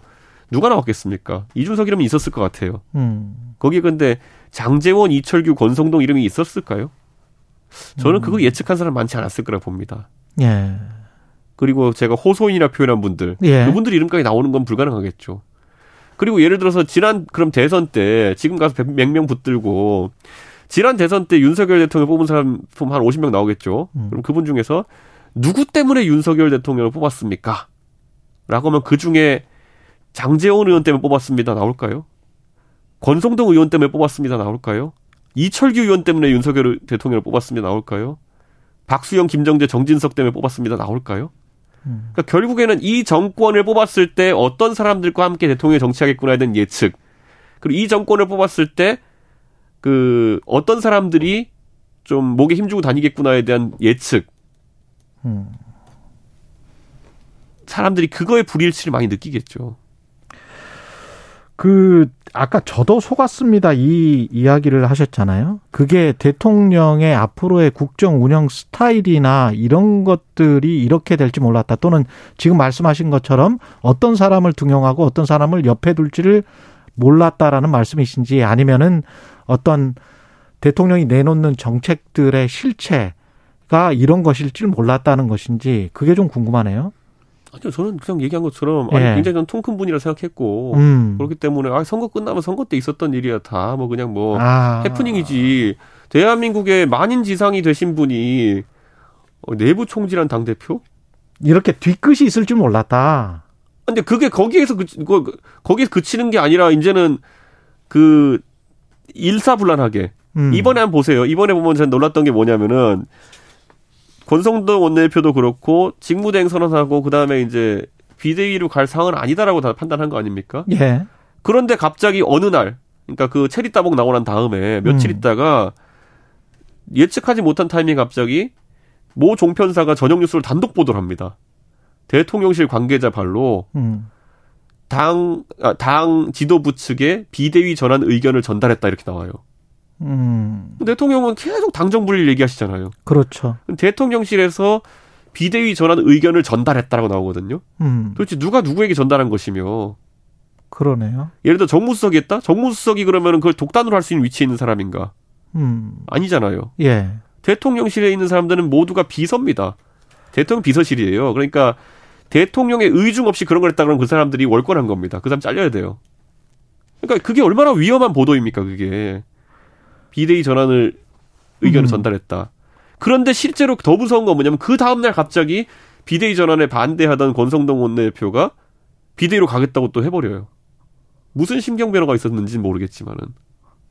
누가 나왔겠습니까? 이준석 이름이 있었을 것 같아요. 음. 거기에 근데 장재원, 이철규, 권성동 이름이 있었을까요? 저는 그거 음. 예측한 사람 많지 않았을 거라 봅니다. 예. 그리고 제가 호소인이라 표현한 분들, 예. 그분들 이름까지 나오는 건 불가능하겠죠. 그리고 예를 들어서 지난 그럼 대선 때 지금 가서 몇명 붙들고 지난 대선 때 윤석열 대통령 뽑은 사람 한 50명 나오겠죠. 음. 그럼 그분 중에서 누구 때문에 윤석열 대통령을 뽑았습니까? 라고 하면 그 중에 장재원 의원 때문에 뽑았습니다. 나올까요? 권성동 의원 때문에 뽑았습니다. 나올까요? 이철규 의원 때문에 윤석열 대통령을 뽑았습니다. 나올까요? 박수영, 김정재, 정진석 때문에 뽑았습니다. 나올까요? 그러니까 결국에는 이 정권을 뽑았을 때 어떤 사람들과 함께 대통령이 정치하겠구나에 대한 예측. 그리고 이 정권을 뽑았을 때 그 어떤 사람들이 좀 목에 힘주고 다니겠구나에 대한 예측. 음. 사람들이 그거에 불일치를 많이 느끼겠죠. 그 아까 저도 속았습니다. 이 이야기를 하셨잖아요. 그게 대통령의 앞으로의 국정 운영 스타일이나 이런 것들이 이렇게 될지 몰랐다. 또는 지금 말씀하신 것처럼 어떤 사람을 등용하고 어떤 사람을 옆에 둘지를 몰랐다라는 말씀이신지 아니면은 어떤 대통령이 내놓는 정책들의 실체가 이런 것일지 몰랐다는 것인지 그게 좀 궁금하네요. 아니요, 저는 그냥 얘기한 것처럼 아니, 예. 굉장히 통큰 분이라 생각했고 음. 그렇기 때문에 아 선거 끝나면 선거 때 있었던 일이야 다 뭐 그냥 뭐 아. 해프닝이지 대한민국의 만인 지상이 되신 분이 어, 내부 총질한 당 대표 이렇게 뒤끝이 있을 줄 몰랐다. 근데 그게 거기에서 그, 그 거기서 그치는 게 아니라 이제는 그 일사불란하게 음. 이번에 한번 보세요. 이번에 보면 제가 놀랐던 게 뭐냐면은 권성동 원내대표도 그렇고 직무대행 선언하고 그다음에 이제 비대위로 갈 상황은 아니다라고 다 판단한 거 아닙니까? 예. 그런데 갑자기 어느 날 그러니까 그 체리 따봉 나고 난 다음에 며칠 음. 있다가 예측하지 못한 타이밍 갑자기 모 종편사가 저녁 뉴스를 단독 보도를 합니다. 대통령실 관계자 발로 음. 당, 아, 당 지도부 측에 비대위 전환 의견을 전달했다 이렇게 나와요. 음. 대통령은 계속 당정 분리를 얘기하시잖아요. 그렇죠. 대통령실에서 비대위 전환 의견을 전달했다라고 나오거든요. 음. 도대체 누가 누구에게 전달한 것이며. 그러네요. 예를 들어 정무수석이 했다? 정무수석이 그러면 그걸 독단으로 할 수 있는 위치에 있는 사람인가? 음. 아니잖아요. 예. 대통령실에 있는 사람들은 모두가 비서입니다. 대통령 비서실이에요. 그러니까 대통령의 의중 없이 그런 걸 했다 그러면 그 사람들이 월권한 겁니다. 그 사람 잘려야 돼요. 그러니까 그게 얼마나 위험한 보도입니까, 그게. 비대위 전환을 의견을 음. 전달했다. 그런데 실제로 더 무서운 건 뭐냐면 그 다음날 갑자기 비대위 전환에 반대하던 권성동 원내대표가 비대위로 가겠다고 또 해버려요. 무슨 심경 변화가 있었는지는 모르겠지만은.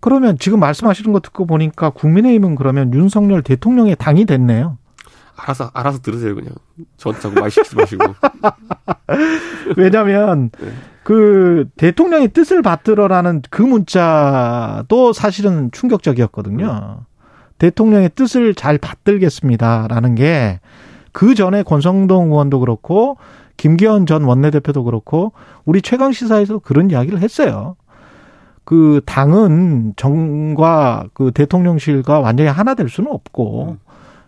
그러면 지금 말씀하시는 거 듣고 보니까 국민의힘은 그러면 윤석열 대통령의 당이 됐네요. 알아서 알아서 들으세요 그냥. 전 자꾸 말 시키지 마시고. 왜냐하면 네. 그 대통령의 뜻을 받들어라는 그 문자도 사실은 충격적이었거든요. 음. 대통령의 뜻을 잘 받들겠습니다라는 게 그 전에 권성동 의원도 그렇고 김기현 전 원내대표도 그렇고 우리 최강 시사에서 그런 이야기를 했어요. 그 당은 정과 그 대통령실과 완전히 하나 될 수는 없고 음.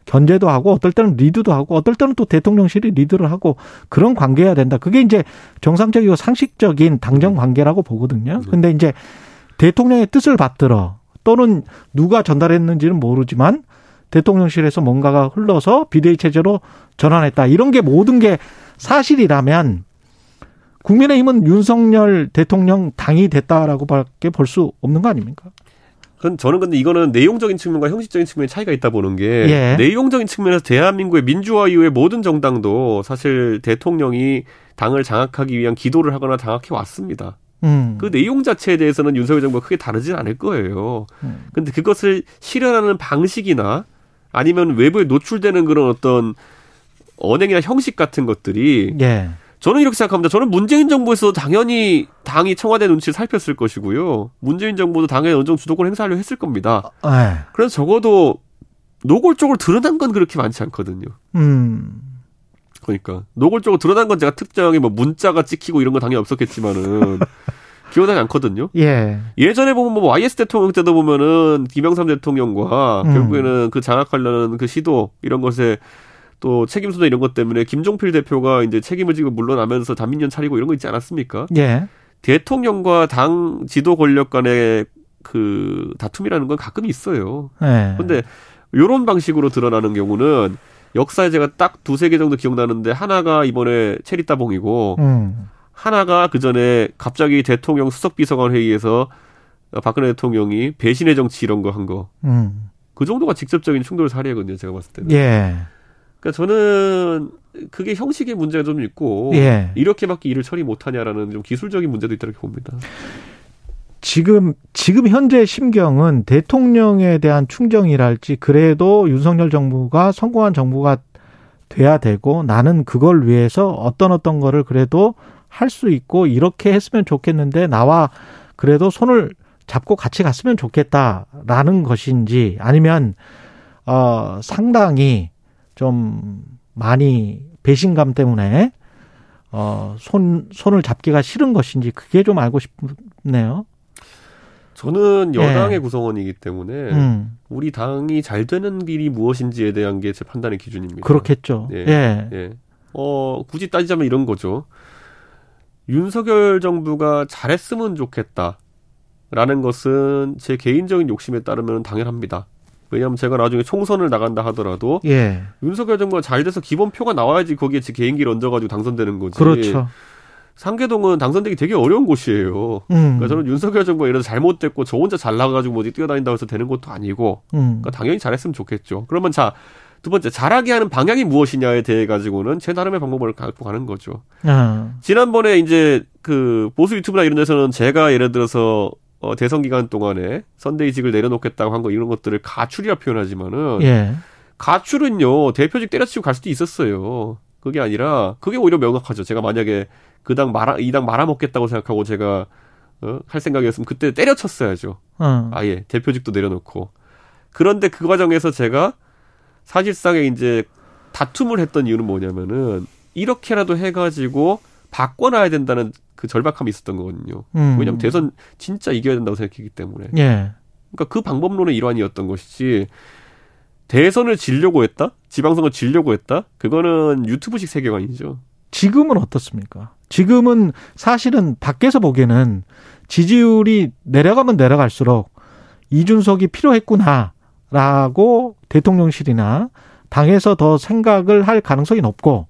견제도 하고 어떨 때는 리드도 하고 어떨 때는 또 대통령실이 리드를 하고 그런 관계여야 된다. 그게 이제 정상적이고 상식적인 당정 네. 관계라고 보거든요. 네. 근데 이제 대통령의 뜻을 받들어 또는 누가 전달했는지는 모르지만 대통령실에서 뭔가가 흘러서 비대위 체제로 전환했다. 이런 게 모든 게 사실이라면 국민의힘은 윤석열 대통령 당이 됐다라고밖에 볼 수 없는 거 아닙니까? 저는 근데 이거는 내용적인 측면과 형식적인 측면의 차이가 있다 보는 게 예. 내용적인 측면에서 대한민국의 민주화 이후의 모든 정당도 사실 대통령이 당을 장악하기 위한 기도를 하거나 장악해 왔습니다. 음. 그 내용 자체에 대해서는 윤석열 정부가 크게 다르진 않을 거예요. 음. 근데 그것을 실현하는 방식이나 아니면 외부에 노출되는 그런 어떤 언행이나 형식 같은 것들이 예. 저는 이렇게 생각합니다. 저는 문재인 정부에서 당연히 당이 청와대 눈치를 살폈을 것이고요. 문재인 정부도 당에 어느 정도 주도권 행사하려 했을 겁니다. 아, 네. 그래서 적어도 노골적으로 드러난 건 그렇게 많지 않거든요. 음. 그러니까 노골적으로 드러난 건 제가 특정하게 뭐 문자가 찍히고 이런 건 당연히 없었겠지만은 기억나지 않거든요. 예. 예전에 보면 뭐 YS 대통령 때도 보면은 김영삼 대통령과 음. 결국에는 그 장악하려는 그 시도 이런 것에 또 책임 소재 이런 것 때문에 김종필 대표가 이제 책임을 지고 물러나면서 단민련 차리고 이런 거 있지 않았습니까? 예. 대통령과 당 지도 권력 간의 그 다툼이라는 건 가끔 있어요. 예. 근데 요런 방식으로 드러나는 경우는 역사에 제가 딱 두세 개 정도 기억나는데 하나가 이번에 체리따봉이고 음. 하나가 그 전에 갑자기 대통령 수석 비서관 회의에서 박근혜 대통령이 배신의 정치 이런 거 한 거. 음. 그 정도가 직접적인 충돌 사례거든요. 제가 봤을 때는. 예. 그러니까 저는 그게 형식의 문제가 좀 있고 예. 이렇게밖에 일을 처리 못하냐라는 좀 기술적인 문제도 있다고 봅니다. 지금 지금 현재 심경은 대통령에 대한 충정이랄지 그래도 윤석열 정부가 성공한 정부가 돼야 되고 나는 그걸 위해서 어떤 어떤 거를 그래도 할 수 있고 이렇게 했으면 좋겠는데 나와 그래도 손을 잡고 같이 갔으면 좋겠다라는 것인지 아니면 어 상당히 좀 많이 배신감 때문에 어 손 손을 잡기가 싫은 것인지 그게 좀 알고 싶네요. 저는 여당의 예. 구성원이기 때문에 음. 우리 당이 잘 되는 길이 무엇인지에 대한 게 제 판단의 기준입니다. 그렇겠죠. 예. 예. 예. 어, 굳이 따지자면 이런 거죠. 윤석열 정부가 잘했으면 좋겠다. 라는 것은 제 개인적인 욕심에 따르면 당연합니다. 왜냐하면 제가 나중에 총선을 나간다 하더라도 예. 윤석열 정부가 잘 돼서 기본표가 나와야지 거기에 제 개인기를 얹어가지고 당선되는 거지. 그렇죠. 상계동은 당선되기 되게 어려운 곳이에요. 음. 그러니까 저는 윤석열 정부가 이래서 잘못됐고 저 혼자 잘 나가가지고 뭐지 뛰어다닌다고 해서 되는 것도 아니고 음. 그러니까 당연히 잘했으면 좋겠죠. 그러면 자. 두 번째 잘하게 하는 방향이 무엇이냐에 대해 가지고는 제 나름의 방법을 갖고 가는 거죠. 아. 지난번에 이제 그 보수 유튜브나 이런 데서는 제가 예를 들어서 어, 대선 기간 동안에 선대위직을 내려놓겠다고 한 거 이런 것들을 가출이라 표현하지만은 예. 가출은요 대표직 때려치고 갈 수도 있었어요. 그게 아니라 그게 오히려 명확하죠. 제가 만약에 그 당 말아 이 당 말아먹겠다고 생각하고 제가 어, 할 생각이었으면 그때 때려쳤어야죠. 어. 아예 대표직도 내려놓고 그런데 그 과정에서 제가 사실상에 이제 다툼을 했던 이유는 뭐냐면은 이렇게라도 해가지고 바꿔놔야 된다는 그 절박함이 있었던 거거든요. 음. 왜냐하면 대선 진짜 이겨야 된다고 생각했기 때문에. 예. 그러니까 그 방법론의 일환이었던 것이지 대선을 지려고 했다, 지방선거 지려고 했다. 그거는 유튜브식 세계관이죠. 지금은 어떻습니까? 지금은 사실은 밖에서 보기에는 지지율이 내려가면 내려갈수록 이준석이 필요했구나라고 대통령실이나 당에서 더 생각을 할 가능성이 높고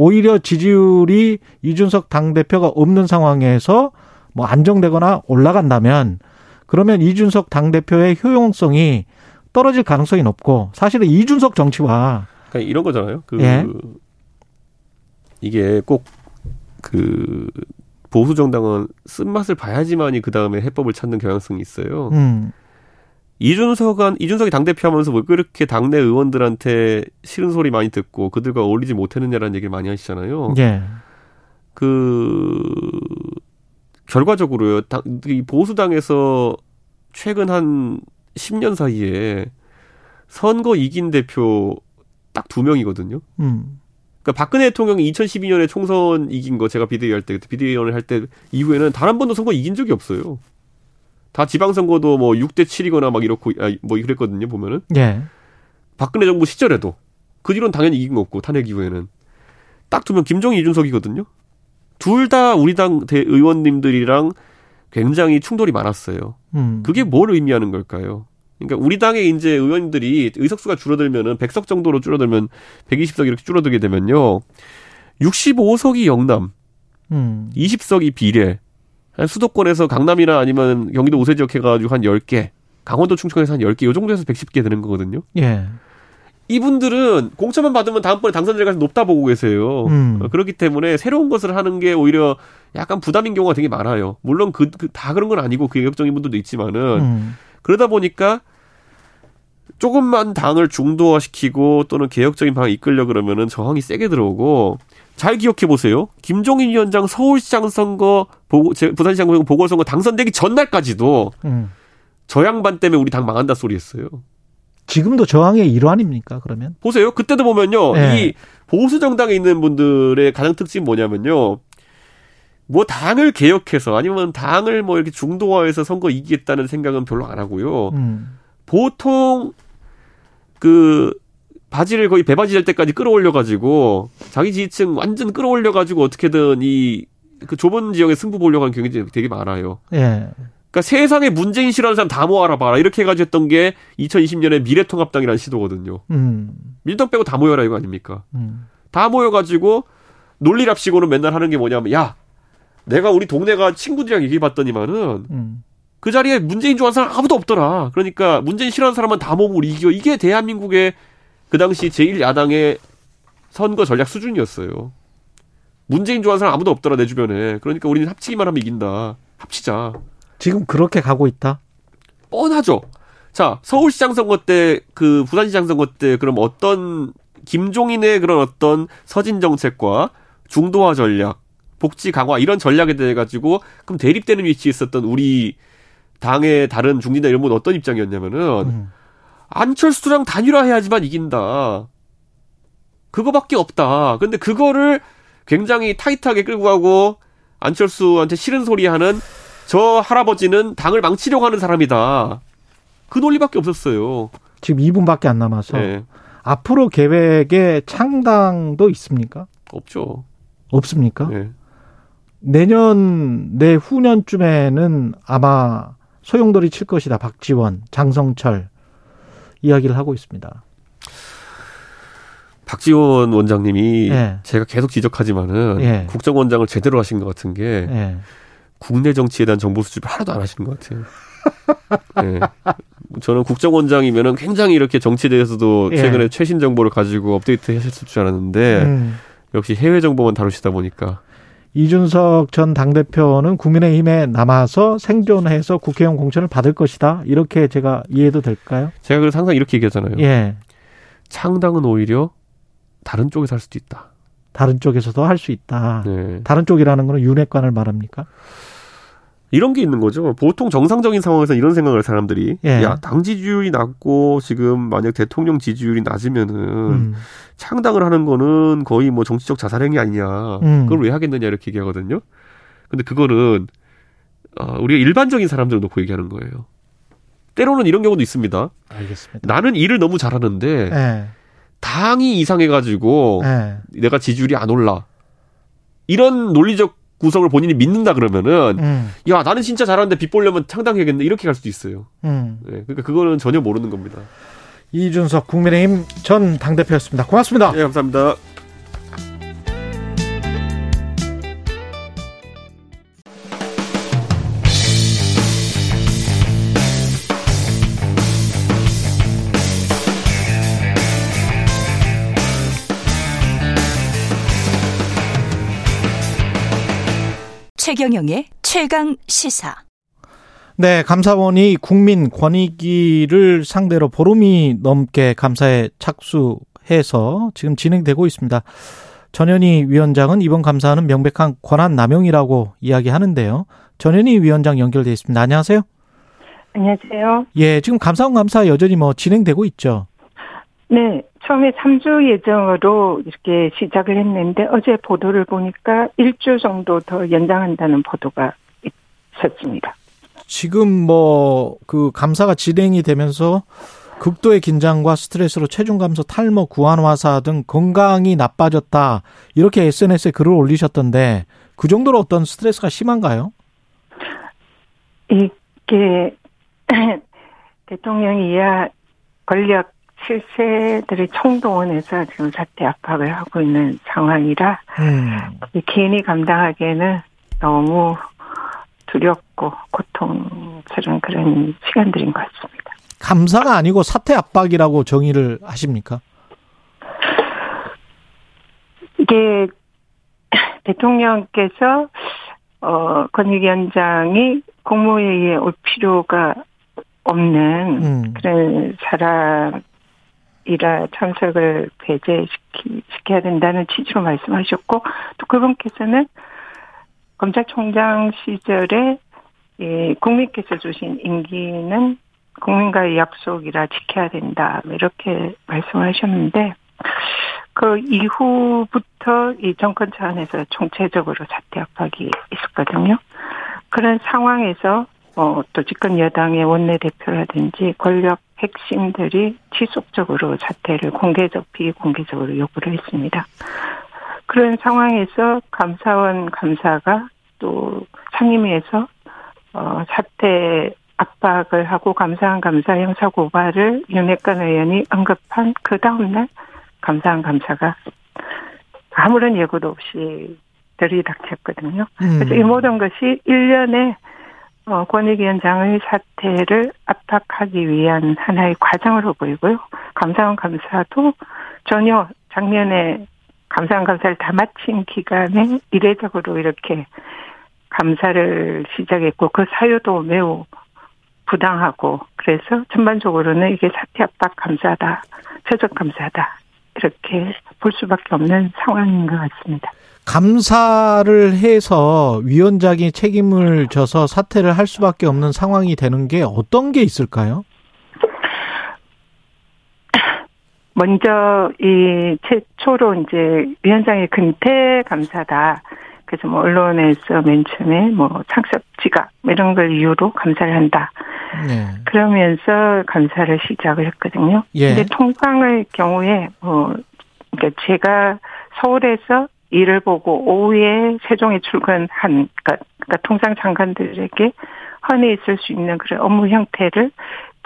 오히려 지지율이 이준석 당대표가 없는 상황에서 뭐 안정되거나 올라간다면 그러면 이준석 당대표의 효용성이 떨어질 가능성이 높고 사실은 이준석 정치와 그러니까 이런 거잖아요. 그 예. 이게 꼭 그 보수 정당은 쓴맛을 봐야지만이 그 다음에 해법을 찾는 경향성이 있어요. 음. 이준석은 이준석이 당 대표하면서 왜 그렇게 당내 의원들한테 싫은 소리 많이 듣고 그들과 어울리지 못했느냐라는 얘기를 많이 하시잖아요. 예. 그 결과적으로요. 당, 이 보수당에서 최근 한 10년 사이에 선거 이긴 대표 딱 두 명이거든요. 음. 그러니까 박근혜 대통령이 2012년에 총선 이긴 거 제가 비대위 할 때 비대위원을 할 때 이후에는 단 한 번도 선거 이긴 적이 없어요. 다 지방선거도 뭐 6대 7이거나 막 이렇고 아, 뭐 그랬거든요 보면은. 예. 박근혜 정부 시절에도 그 뒤로는 당연히 이긴 거 없고 탄핵 이후에는 딱 두면 김정희 이준석이거든요. 둘 다 우리 당대 의원님들이랑 굉장히 충돌이 많았어요. 음. 그게 뭘 의미하는 걸까요? 그러니까 우리 당의 이제 의원들이 의석수가 줄어들면은 100석 정도로 줄어들면 120석 이렇게 줄어들게 되면요. 65석이 영남, 음. 20석이 비례, 수도권에서 강남이나 아니면 경기도 우세 지역 해가지고 한 10개, 강원도 충청에서 한 10개, 요 정도에서 110개 되는 거거든요. 예. 이분들은 공천만 받으면 다음번에 당선될 가능성이 높다 보고 계세요. 음. 어, 그렇기 때문에 새로운 것을 하는 게 오히려 약간 부담인 경우가 되게 많아요. 물론 그, 그 다 그런 건 아니고 그 개혁적인 분들도 있지만은 음. 그러다 보니까 조금만 당을 중도화시키고 또는 개혁적인 방향 이끌려 그러면은 저항이 세게 들어오고 잘 기억해 보세요. 김종인 위원장 서울시장 선거 보고 부산시장 선거 보궐선거 당선되기 전날까지도 음. 저 양반 때문에 우리 당 망한다 소리했어요. 지금도 저항의 일환입니까? 그러면 보세요. 그때도 보면요, 네. 이 보수 정당에 있는 분들의 가장 특징이 뭐냐면요. 뭐 당을 개혁해서 아니면 당을 뭐 이렇게 중도화해서 선거 이기겠다는 생각은 별로 안 하고요. 음. 보통 그 바지를 거의 배바지 될 때까지 끌어올려 가지고 자기 지지층 완전 끌어올려 가지고 어떻게든 이 그 좁은 지역에 승부 보려고 하는 경우가 되게 많아요. 예. 그러니까 세상에 문재인 싫어하는 사람 다 모아라 봐라 이렇게 해가지고 했던 게 2020년에 미래통합당이라는 시도거든요. 음. 민주당 빼고 다 모여라 이거 아닙니까? 음. 다 모여가지고 논리랍시고는 맨날 하는 게 뭐냐면 야 내가 우리 동네가 친구들이랑 얘기해봤더니만은 음. 그 자리에 문재인 좋아하는 사람 아무도 없더라. 그러니까 문재인 싫어하는 사람은 다 모으고 우리 이겨. 이게 대한민국의 그 당시 제1야당의 선거 전략 수준이었어요. 문재인 좋아하는 사람 아무도 없더라 내 주변에. 그러니까 우리는 합치기만 하면 이긴다. 합치자. 지금 그렇게 가고 있다? 뻔하죠. 자, 서울시장 선거 때, 그 부산시장 선거 때, 그럼 어떤 김종인의 그런 어떤 서진 정책과 중도화 전략, 복지 강화 이런 전략에 대해 가지고 그럼 대립되는 위치에 있었던 우리 당의 다른 중진다 이런 분 어떤 입장이었냐면은 음. 안철수랑 단일화해야지만 이긴다. 그거밖에 없다. 근데 그거를 굉장히 타이트하게 끌고 가고 안철수한테 싫은 소리 하는 저 할아버지는 당을 망치려고 하는 사람이다. 그 논리밖에 없었어요. 지금 2분밖에 안 남아서 네. 앞으로 계획에 창당도 있습니까? 없죠. 없습니까? 네. 내년 내후년쯤에는 아마 소용돌이 칠 것이다. 박지원, 장성철 이야기를 하고 있습니다. 박지원 원장님이 예. 제가 계속 지적하지만은 예. 국정원장을 제대로 하신 것 같은 게 예. 국내 정치에 대한 정보 수집을 하나도 안 하시는 것 같아요. 예. 저는 국정원장이면은 굉장히 이렇게 정치에 대해서도 예. 최근에 최신 정보를 가지고 업데이트 하셨을 줄 알았는데 음. 역시 해외 정보만 다루시다 보니까 이준석 전 당대표는 국민의힘에 남아서 생존해서 국회의원 공천을 받을 것이다. 이렇게 제가 이해도 될까요? 제가 그래서 항상 이렇게 얘기하잖아요. 예. 창당은 오히려 다른 쪽에서 할 수도 있다. 다른 쪽에서도 할 수 있다. 네. 다른 쪽이라는 거는 윤핵관을 말합니까? 이런 게 있는 거죠. 보통 정상적인 상황에서 이런 생각을 사람들이 예. 야 당 지지율이 낮고 지금 만약 대통령 지지율이 낮으면은 음. 창당을 하는 거는 거의 뭐 정치적 자살 행위 아니냐. 음. 그걸 왜 하겠느냐 이렇게 얘기하거든요. 근데 그거는 어, 우리가 일반적인 사람들을 놓고 얘기하는 거예요. 때로는 이런 경우도 있습니다. 알겠습니다. 나는 일을 너무 잘하는데 예. 당이 이상해가지고 예. 내가 지지율이 안 올라. 이런 논리적 구성을 본인이 믿는다 그러면은 음. 야 나는 진짜 잘하는데 빚 보려면 창당해야겠네 이렇게 갈 수도 있어요. 음. 네, 그러니까 그거는 전혀 모르는 겁니다. 이준석 국민의힘 전 당대표였습니다. 고맙습니다. 네, 감사합니다. 최경영의 최강 시사. 네, 감사원이 국민 권익위를 상대로 보름이 넘게 감사에 착수해서 지금 진행되고 있습니다. 전현희 위원장은 이번 감사는 명백한 권한 남용이라고 이야기하는데요. 전현희 위원장 연결돼 있습니다. 안녕하세요. 안녕하세요. 예, 지금 감사원 감사 여전히 뭐 진행되고 있죠. 네, 처음에 3주 예정으로 이렇게 시작을 했는데 어제 보도를 보니까 1주 정도 더 연장한다는 보도가 있었습니다. 지금 뭐 그 감사가 진행이 되면서 극도의 긴장과 스트레스로 체중 감소, 탈모, 구안 화사 등 건강이 나빠졌다. 이렇게 SNS에 글을 올리셨던데 그 정도로 어떤 스트레스가 심한가요? 이게 대통령이야 권력 실세들이 총동원해서 지금 사태 압박을 하고 있는 상황이라 음. 개인이 감당하기에는 너무 두렵고 고통스러운 그런 시간들인 것 같습니다. 감사가 아니고 사태 압박이라고 정의를 하십니까? 이게 대통령께서 어 권익위원장이 국무회의에 올 필요가 없는 음. 그런 사람 이 라 참석을 배제시키, 시켜야 된다는 취지로 말씀하셨고, 또 그분께서는 검찰총장 시절에 예, 국민께서 주신 임기는 국민과의 약속이라 지켜야 된다. 뭐 이렇게 말씀하셨는데 그 이후부터 이 정권 차원에서 총체적으로 사태 압박이 있었거든요. 그런 상황에서 어, 또 집권 여당의 원내 대표라든지 권력 핵심들이 지속적으로 사태를 공개적, 비공개적으로 요구를 했습니다. 그런 상황에서 감사원 감사가 또 상임위에서 어, 사태 압박을 하고 감사원 감사 형사 고발을 윤핵관 의원이 언급한 그 다음날 감사원 감사가 아무런 예고도 없이 들이닥쳤거든요. 음. 그래서 이 모든 것이 1년에 어, 권익위원장의 사태를 압박하기 위한 하나의 과정으로 보이고요. 감사원 감사도 전혀 작년에 감사원 감사를 다 마친 기간에 이례적으로 이렇게 감사를 시작했고 그 사유도 매우 부당하고 그래서 전반적으로는 이게 사태 압박 감사다, 최적 감사다 이렇게 볼 수밖에 없는 상황인 것 같습니다. 감사를 해서 위원장이 책임을 져서 사퇴를 할 수밖에 없는 상황이 되는 게 어떤 게 있을까요? 먼저 이 최초로 이제 위원장의 근태 감사다. 그래서 뭐 언론에서 맨 처음에 뭐 창섭 지각 뭐 이런 걸 이유로 감사를 한다. 네. 그러면서 감사를 시작을 했거든요. 예. 근데 통상의 경우에 뭐 그러니까 제가 서울에서 일을 보고 오후에 세종에 출근한 그러니까, 그러니까 통상 장관들에게 흔히 있을 수 있는 그런 업무 형태를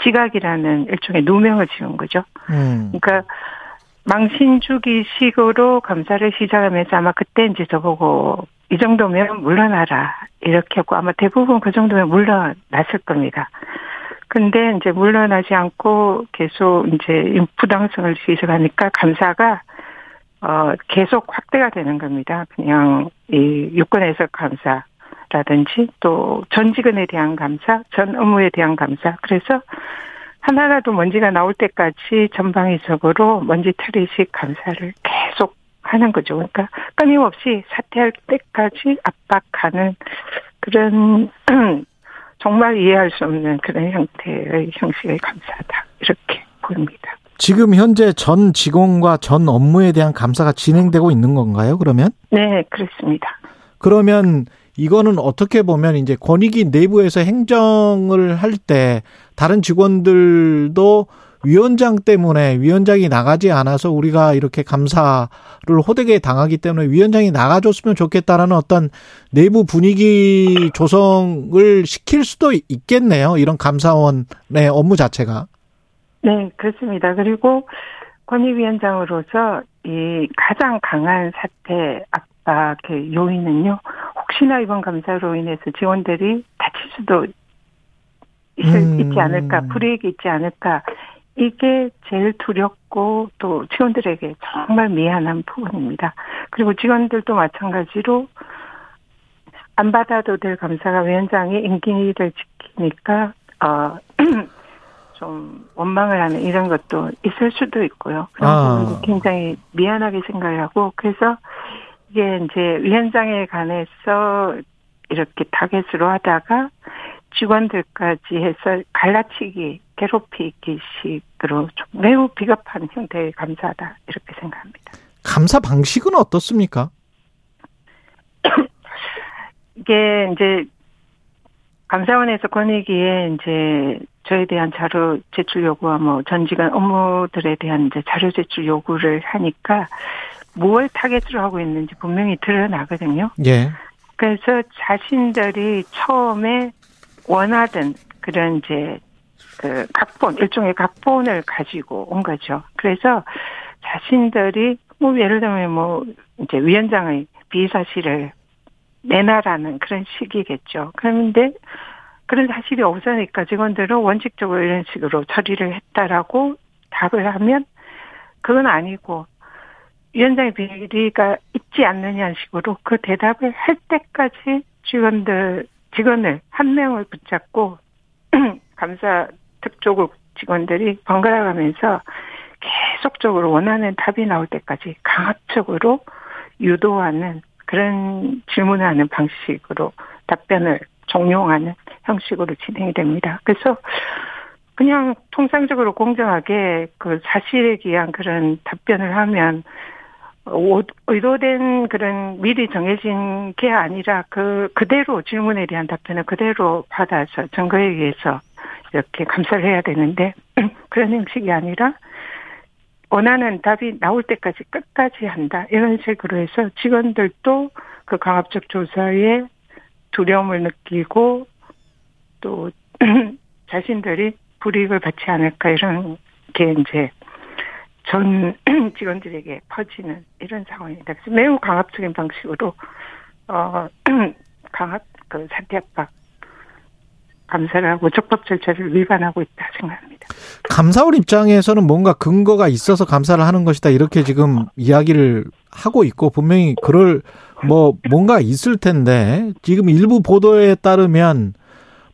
지각이라는 일종의 누명을 지은 거죠. 음. 그러니까 망신주기식으로 감사를 시작하면서 아마 그때 이제 저보고 이 정도면 물러나라 이렇게 했고 아마 대부분 그 정도면 물러났을 겁니다. 근데 이제 물러나지 않고 계속 이제 부당성을 지적하니까 감사가 어, 계속 확대가 되는 겁니다. 그냥 이 유권에서 감사라든지 또 전직원에 대한 감사, 전 업무에 대한 감사. 그래서 하나라도 먼지가 나올 때까지 전방위적으로 먼지 처리식 감사를 하는 거죠. 그러니까 끊임없이 사퇴할 때까지 압박하는 그런 정말 이해할 수 없는 그런 형태의 형식의 감사다. 이렇게 보입니다. 지금 현재 전 직원과 전 업무에 대한 감사가 진행되고 있는 건가요, 그러면? 네, 그렇습니다. 그러면 이거는 어떻게 보면 이제 권익위 내부에서 행정을 할 때 다른 직원들도 위원장 때문에 위원장이 나가지 않아서 우리가 이렇게 감사를 호되게 당하기 때문에 위원장이 나가줬으면 좋겠다라는 어떤 내부 분위기 조성을 시킬 수도 있겠네요. 이런 감사원의 업무 자체가. 네, 그렇습니다. 그리고 권익위원장으로서 이 가장 강한 사태 압박의 요인은요. 혹시나 이번 감사로 인해서 지원들이 다칠 수도 있, 음. 있지 않을까, 불이익이 있지 않을까. 이게 제일 두렵고 또 직원들에게 정말 미안한 부분입니다. 그리고 직원들도 마찬가지로 안 받아도 될 감사가 위원장이 임기를 지키니까 어 좀 원망을 하는 이런 것도 있을 수도 있고요. 그런 아. 부분도 굉장히 미안하게 생각을 하고 그래서 이게 이제 위원장에 관해서 이렇게 타겟으로 하다가 직원들까지 해서 갈라치기, 괴롭히기식으로 좀 매우 비겁한 형태의 감사다 이렇게 생각합니다. 감사 방식은 어떻습니까? 이게 이제 감사원에서 권익위에 이제 저에 대한 자료 제출 요구와 뭐 전직원 업무들에 대한 이제 자료 제출 요구를 하니까 무엇 타겟으로 하고 있는지 분명히 드러나거든요. 예. 그래서 자신들이 처음에 원하던 그런 이제 그 각본 일종의 각본을 가지고 온 거죠. 그래서 자신들이 뭐 예를 들면 뭐 이제 위원장의 비사실을 내놔라는 그런 식이겠죠. 그런데 그런 사실이 없으니까 직원들은 원칙적으로 이런 식으로 처리를 했다라고 답을 하면 그건 아니고 위원장의 비리가 있지 않느냐는 식으로 그 대답을 할 때까지 직원들 직원을 한 명을 붙잡고 감사 특조국 직원들이 번갈아 가면서 계속적으로 원하는 답이 나올 때까지 강압적으로 유도하는 그런 질문을 하는 방식으로 답변을 종용하는 형식으로 진행이 됩니다. 그래서 그냥 통상적으로 공정하게 그 사실에 기한 그런 답변을 하면 의도된 그런 미리 정해진 게 아니라 그 그대로 질문에 대한 답변을 그대로 받아서 증거에 의해서 이렇게 감사를 해야 되는데 그런 형식이 아니라 원하는 답이 나올 때까지 끝까지 한다. 이런 식으로 해서 직원들도 그 강압적 조사에 두려움을 느끼고 또 자신들이 불이익을 받지 않을까 이런 게 이제 전 직원들에게 퍼지는 이런 상황입니다. 그래서 매우 강압적인 방식으로 어 강압 그 사퇴 압박 감사를 하고 적법 절차를 위반하고 있다 생각합니다. 감사원 입장에서는 뭔가 근거가 있어서 감사를 하는 것이다 이렇게 지금 이야기를 하고 있고 분명히 그럴 뭐 뭔가 있을 텐데 지금 일부 보도에 따르면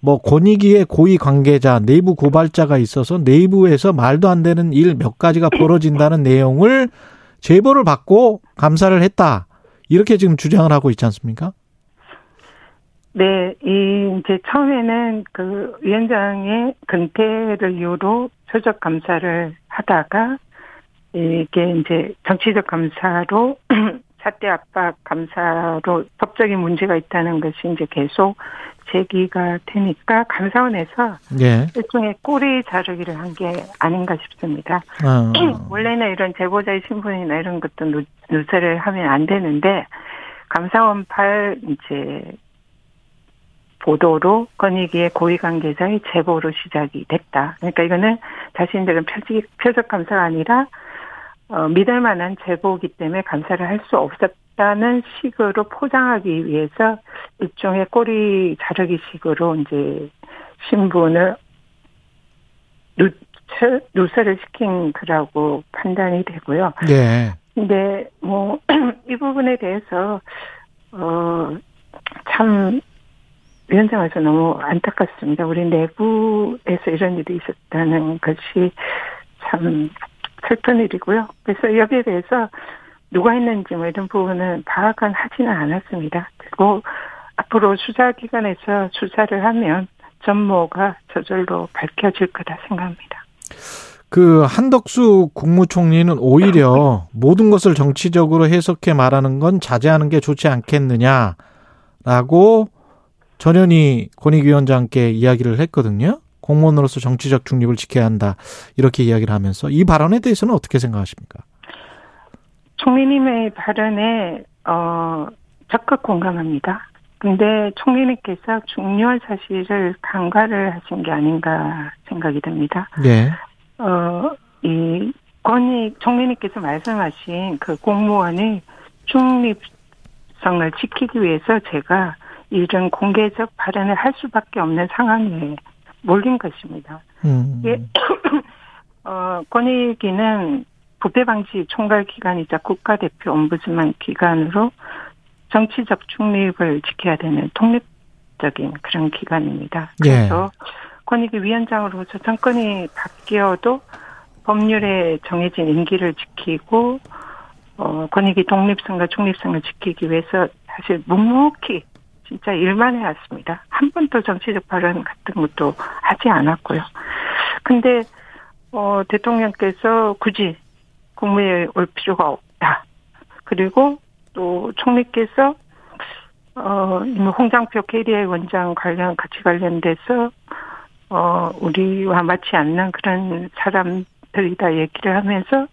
뭐 권익위의 고위 관계자 내부 고발자가 있어서 내부에서 말도 안 되는 일 몇 가지가 벌어진다는 내용을 제보를 받고 감사를 했다. 이렇게 지금 주장을 하고 있지 않습니까? 네, 이 이제 처음에는 그 위원장의 근태를 이유로 표적 감사를 하다가 이게 이제 정치적 감사로 사대 압박 감사로 법적인 문제가 있다는 것이 이제 계속 제기가 되니까 감사원에서 예. 일종의 꼬리 자르기를 한 게 아닌가 싶습니다. 아. 원래는 이런 제보자의 신분이나 이런 것도 누, 누설을 하면 안 되는데 감사원 팔 이제 보도로 권익위의 고위 관계자의 제보로 시작이 됐다. 그러니까 이거는 자신들은 표적, 표적 감사가 아니라 어, 믿을 만한 제보기 때문에 감사를 할 수 없었 다는 식으로 포장하기 위해서 일종의 꼬리 자르기 식으로 이제 신분을 누설, 누설을 시킨 거라고 판단이 되고요. 네. 근데 뭐 이 부분에 대해서 어참 위원장에서 너무 안타깝습니다. 우리 내부에서 이런 일이 있었다는 것이 참 슬픈 일이고요. 그래서 여기에 대해서 누가 했는지 뭐 이런 부분은 파악은 하지는 않았습니다. 그리고 앞으로 수사 기관에서 수사를 하면 전모가 저절로 밝혀질 거다 생각합니다. 그 한덕수 국무총리는 오히려 모든 것을 정치적으로 해석해 말하는 건 자제하는 게 좋지 않겠느냐라고 전현희 권익위원장께 이야기를 했거든요. 공무원으로서 정치적 중립을 지켜야 한다. 이렇게 이야기를 하면서 이 발언에 대해서는 어떻게 생각하십니까? 총리님의 발언에 어 적극 공감합니다. 근데 총리님께서 중요한 사실을 간과를 하신 게 아닌가 생각이 듭니다. 네. 어, 이 권익 총리님께서 말씀하신 그 공무원의 중립성을 지키기 위해서 제가 이런 공개적 발언을 할 수밖에 없는 상황에 몰린 것입니다. 음. 예, 어, 권익위는 부패 방지 총괄 기관이자 국가대표 옴부즈만 기관으로 정치적 중립을 지켜야 되는 독립적인 그런 기관입니다. 예. 그래서 예. 권익위 위원장으로서 정권이 바뀌어도 법률에 정해진 임기를 지키고 어, 권익위 독립성과 중립성을 지키기 위해서 사실 묵묵히 진짜 일만 해왔습니다. 한 번도 정치적 발언 같은 것도 하지 않았고요. 근데 어, 대통령께서 굳이 국무회의에 올 필요가 없다. 그리고 또 총리께서 어, 홍장표 KDI 원장 관련 같이 관련돼서 어, 우리와 맞지 않는 그런 사람들이다 얘기를 하면서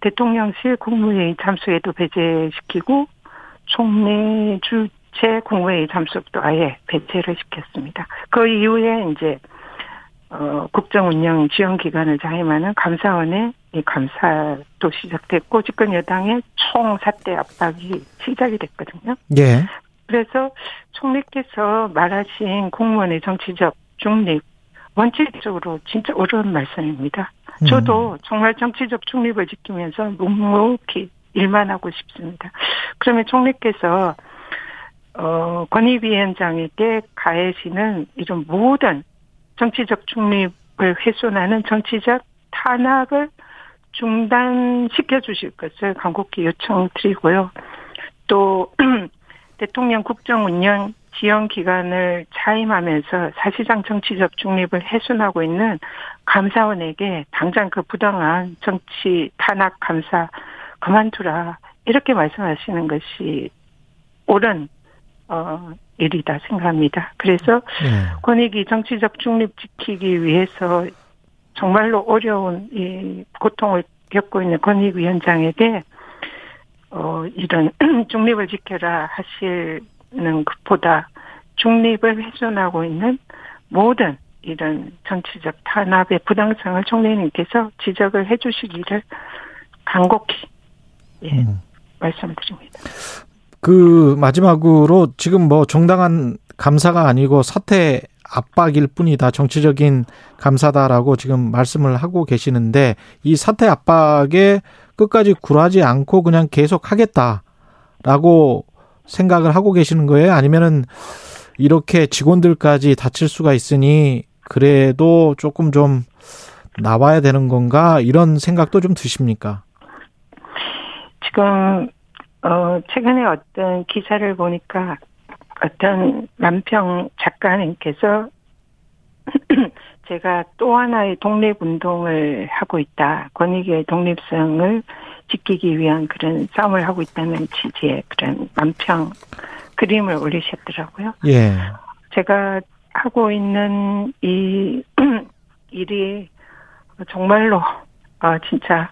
대통령실 국무회의 잠수에도 배제시키고 총리 주제 공회의 잠수도 아예 배제를 시켰습니다. 그 이후에 이제 어, 국정 운영 지원 기관을 자임하는 감사원의 이 감사도 시작됐고 집권 여당의 총 사태 압박이 시작이 됐거든요. 예. 그래서 총리께서 말하신 공무원의 정치적 중립 원칙적으로 진짜 어려운 말씀입니다. 음. 저도 정말 정치적 중립을 지키면서 묵묵히 일만 하고 싶습니다. 그러면 총리께서 어, 권익위원장에게 가해지는 이런 모든 정치적 중립을 훼손하는 정치적 탄압을 중단시켜 주실 것을 간곡히 요청드리고요. 또 대통령 국정 운영 지연 기간을 차임하면서 사실상 정치적 중립을 훼손하고 있는 감사원에게 당장 그 부당한 정치 탄압 감사 그만두라 이렇게 말씀하시는 것이 옳은 어 일이다 생각합니다. 그래서 네. 권익위 정치적 중립 지키기 위해서 정말로 어려운 이 고통을 겪고 있는 권익위원장에게 어 이런 중립을 지켜라 하시는 것보다 중립을 훼손하고 있는 모든 이런 정치적 탄압의 부당성을 총리님께서 지적을 해주시기를 간곡히 예, 음. 말씀드립니다. 그 마지막으로 지금 뭐 정당한 감사가 아니고 사태 압박일 뿐이다. 정치적인 감사다라고 지금 말씀을 하고 계시는데 이 사태 압박에 끝까지 굴하지 않고 그냥 계속 하겠다라고 생각을 하고 계시는 거예요? 아니면은 이렇게 직원들까지 다칠 수가 있으니 그래도 조금 좀 나와야 되는 건가 이런 생각도 좀 드십니까? 지금 어, 최근에 어떤 기사를 보니까 어떤 남평 작가님께서 제가 또 하나의 독립운동을 하고 있다. 권익의 독립성을 지키기 위한 그런 싸움을 하고 있다는 취지의 그런 남평 그림을 올리셨더라고요. 예. 제가 하고 있는 이 일이 정말로 어, 진짜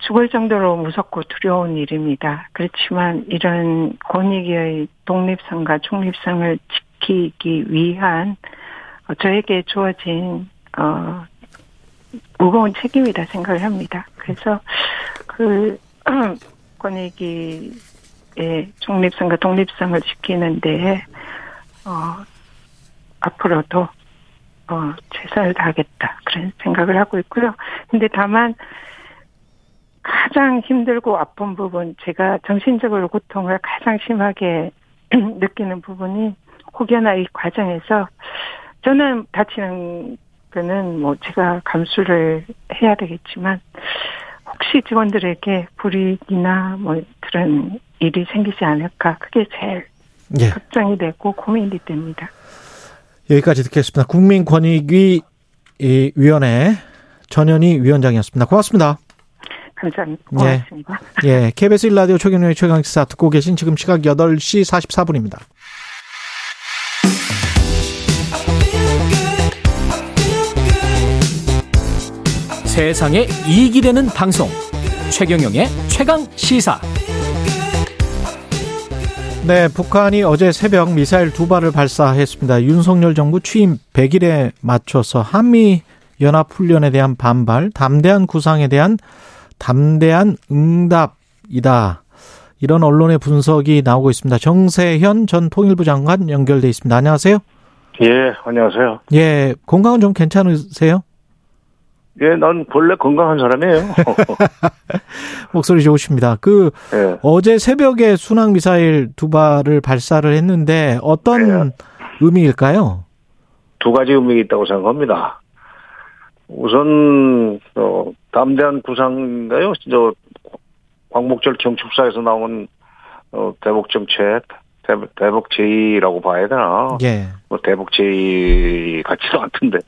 죽을 정도로 무섭고 두려운 일입니다. 그렇지만 이런 권익의 독립성과 중립성을 지키기 위한 어, 저에게 주어진 어 무거운 책임이다 생각을 합니다. 그래서 그 권익위의 중립성과 독립성을 지키는 데에 어 앞으로도 어 최선을 다하겠다 그런 생각을 하고 있고요. 근데 다만 가장 힘들고 아픈 부분, 제가 정신적으로 고통을 가장 심하게 느끼는 부분이 혹여나 이 과정에서 저는 다치는 거는 뭐 제가 감수를 해야 되겠지만 혹시 직원들에게 불이익이나 뭐 그런 일이 생기지 않을까 그게 제일 예. 걱정이 되고 고민이 됩니다. 여기까지 듣겠습니다. 국민권익위 위원회 전현희 위원장이었습니다. 고맙습니다. 감사합니다. 고맙습니다. 예. 예. KBS 1라디오 최경영의 최강시사 듣고 계신 지금 시각 8시 44분입니다. 세상에 이익이 되는 방송 최경영의 최강 시사 네, 북한이 어제 새벽 미사일 두 발을 발사했습니다. 윤석열 정부 취임 100일에 맞춰서 한미 연합훈련에 대한 반발, 담대한 구상에 대한 담대한 응답이다. 이런 언론의 분석이 나오고 있습니다. 정세현 전 통일부 장관 연결돼 있습니다. 안녕하세요. 예, 안녕하세요. 예, 건강은 좀 괜찮으세요? 예, 난 본래 건강한 사람이에요. 목소리 좋으십니다. 그 예. 어제 새벽에 순항 미사일 두 발을 발사를 했는데 어떤 예. 의미일까요? 두 가지 의미가 있다고 생각합니다. 우선 어, 담대한 구상인가요? 저 광복절 경축사에서 나온 어, 대북 정책, 대북, 대북 제의라고 봐야 되나? 예. 뭐 대북 제의 같지도 않던데.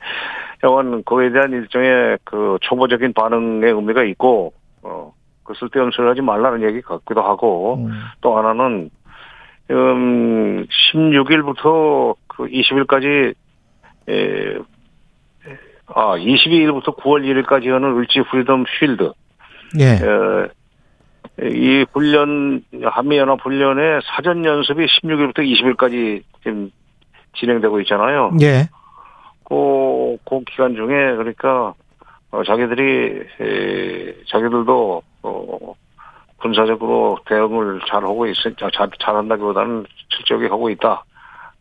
여간 그에 대한 일종의 그 초보적인 반응의 의미가 있고, 어, 그 쓸데없는 소리 하지 말라는 얘기 같기도 하고, 음. 또 하나는, 음, 16일부터 그 20일까지, 에, 아, 22일부터 9월 1일까지 하는 을지 Freedom Shield. 예. 에, 이 훈련, 한미연합 훈련의 사전 연습이 16일부터 20일까지 지금 진행되고 있잖아요. 예. 그, 그 기간 중에, 그러니까, 어, 자기들이, 에, 자기들도, 어, 군사적으로 대응을 잘 하고 있, 잘, 잘 한다기보다는 실적이 하고 있다.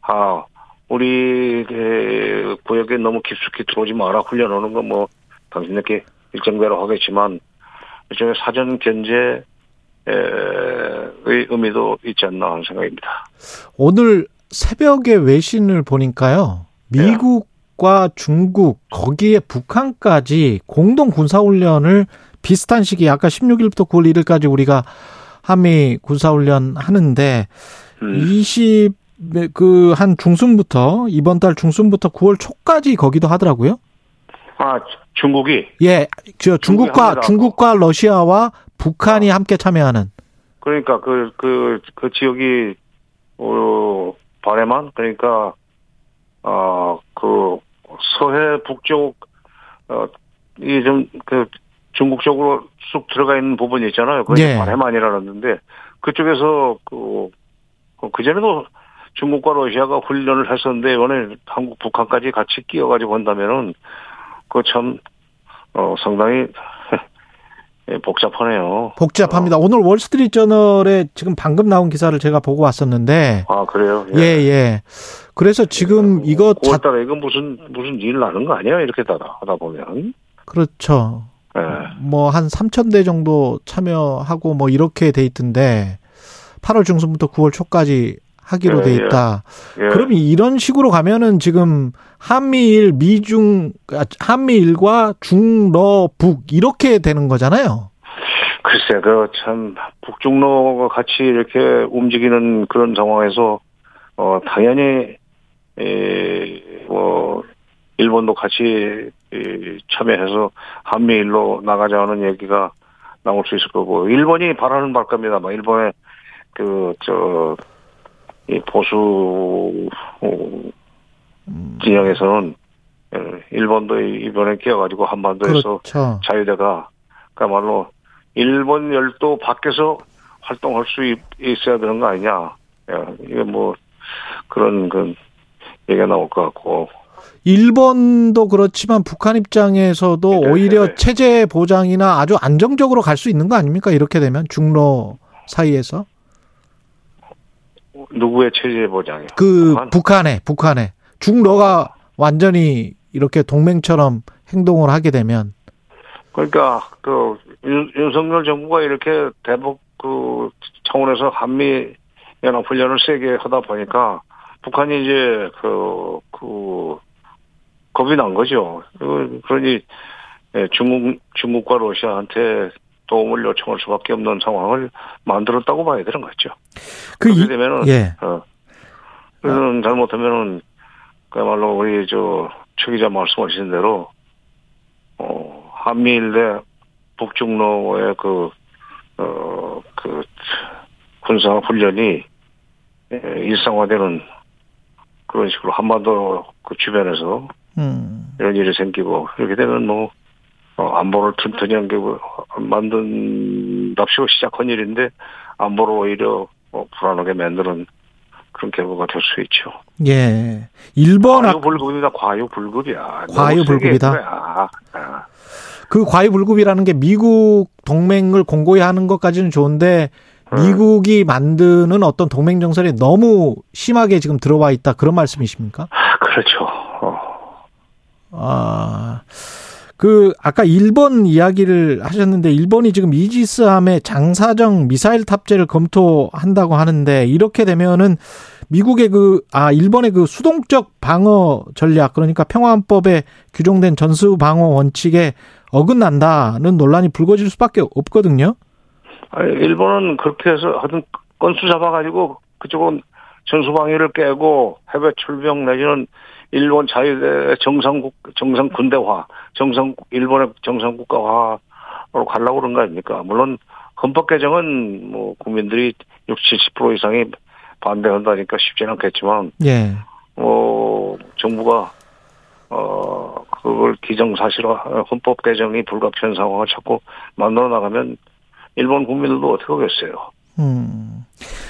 아, 우리 구역에 너무 깊숙이 들어오지 마라 훈련하는 건 뭐 당신들께 일정대로 하겠지만 일종의 사전 견제의 의미도 있지 않나 하는 생각입니다. 오늘 새벽에 외신을 보니까요. 미국과 네. 중국 거기에 북한까지 공동 군사훈련을 비슷한 시기 아까 16일부터 9월 1일까지 우리가 한미 군사훈련 하는데 음. 20 그 한 중순부터 이번 달 중순부터 9월 초까지 거기도 하더라고요. 아 중국이 예, 저 중국과 중국과 러시아와 북한이 아. 함께 참여하는. 그러니까 그그그 그, 그 지역이 어 바레만 그러니까 어그 서해 북쪽 어 이게 좀그 중국 쪽으로 쑥 들어가 있는 부분이 있잖아요. 그게 예. 바레만이라는데 그쪽에서 그 그전에도 중국과 러시아가 훈련을 했었는데 이번에 한국 북한까지 같이 끼어가지고 한다면은 그참 어, 상당히 예, 복잡하네요. 복잡합니다. 어. 오늘 월스트리트저널에 지금 방금 나온 기사를 제가 보고 왔었는데. 아 그래요? 예, 예. 예. 그래서 지금 예, 이거 9월달에 이건 무슨 무슨 일 나는 거 아니야? 이렇게 하다 하다 보면. 그렇죠. 예. 뭐한 3천 대 정도 참여하고 뭐 이렇게 돼 있던데 8월 중순부터 9월 초까지 하기로 예, 돼 있다. 예. 예. 그럼 이런 식으로 가면은 지금 한미일, 미중, 아, 한미일과 중러, 북 이렇게 되는 거잖아요. 글쎄, 그 참 북중러가 같이 이렇게 움직이는 그런 상황에서 어 당연히 에뭐 일본도 같이 참여해서 한미일로 나가자는 얘기가 나올 수 있을 거고 일본이 바라는 바입니다. 막 일본의 그저 이 보수 음. 진영에서는 예, 일본도 이번에 끼어가지고 한반도에서 그렇죠. 자유대가 그야말로 일본 열도 밖에서 활동할 수 있어야 되는 거 아니냐. 예, 이게 뭐 그런 그 얘기가 나올 것 같고. 일본도 그렇지만 북한 입장에서도 네, 오히려 네. 체제 보장이나 아주 안정적으로 갈 수 있는 거 아닙니까? 이렇게 되면 중로 사이에서. 누구의 체제 보장이요? 그 북한? 북한 에 북한에 중러가 완전히 이렇게 동맹처럼 행동을 하게 되면 그러니까 그 윤, 윤석열 정부가 이렇게 대북 그 차원에서 한미 연합 훈련을 세게 하다 보니까 북한이 이제 그, 그, 겁이 난 거죠. 그, 그러니 예, 중국, 중국과 러시아한테 도움을 요청할 수밖에 없는 상황을 만들었다고 봐야 되는 거죠. 그 그렇게 되면은 예. 어, 그는 잘못하면은 그야말로 우리 저최 기자 말씀하신 대로 어 한미일 내 북중로의 그 어, 그, 군사 훈련이 일상화되는 그런 식으로 한반도 그 주변에서 음. 이런 일이 생기고 이렇게 되면 뭐 어, 안보를 튼튼히 한게 만든답시고 시작한 일인데 안보를 오히려 어, 불안하게 만드는 그런 결과가 될 수 있죠. 예. 일본 과유불급이다. 과유불급이야. 과유불급이다. 아, 아. 그 과유불급이라는 게 미국 동맹을 공고히 하는 것까지는 좋은데 네. 미국이 만드는 어떤 동맹 정설이 너무 심하게 지금 들어와 있다 그런 말씀이십니까? 그렇죠. 어. 아. 그 아까 일본 이야기를 하셨는데 일본이 지금 이지스함의 장사정 미사일 탑재를 검토한다고 하는데 이렇게 되면은 미국의 그 아 일본의 그 수동적 방어 전략 그러니까 평화헌법에 규정된 전수 방어 원칙에 어긋난다는 논란이 불거질 수밖에 없거든요. 아, 일본은 그렇게 해서 하여튼 건수 잡아가지고 그쪽은 전수 방위를 깨고 해외 출병 내지는 일본 자유대 정상국 정상 군대화, 정상 일본의 정상 국가화로 가려고 그런 거 아닙니까? 물론 헌법 개정은 뭐 국민들이 60, 70% 이상이 반대한다니까 쉽지는 않겠지만, 예. 뭐 정부가 어 그걸 기정사실화 헌법 개정이 불가피한 상황을 자꾸 만들어 나가면 일본 국민들도 어떻게 하겠어요? 음.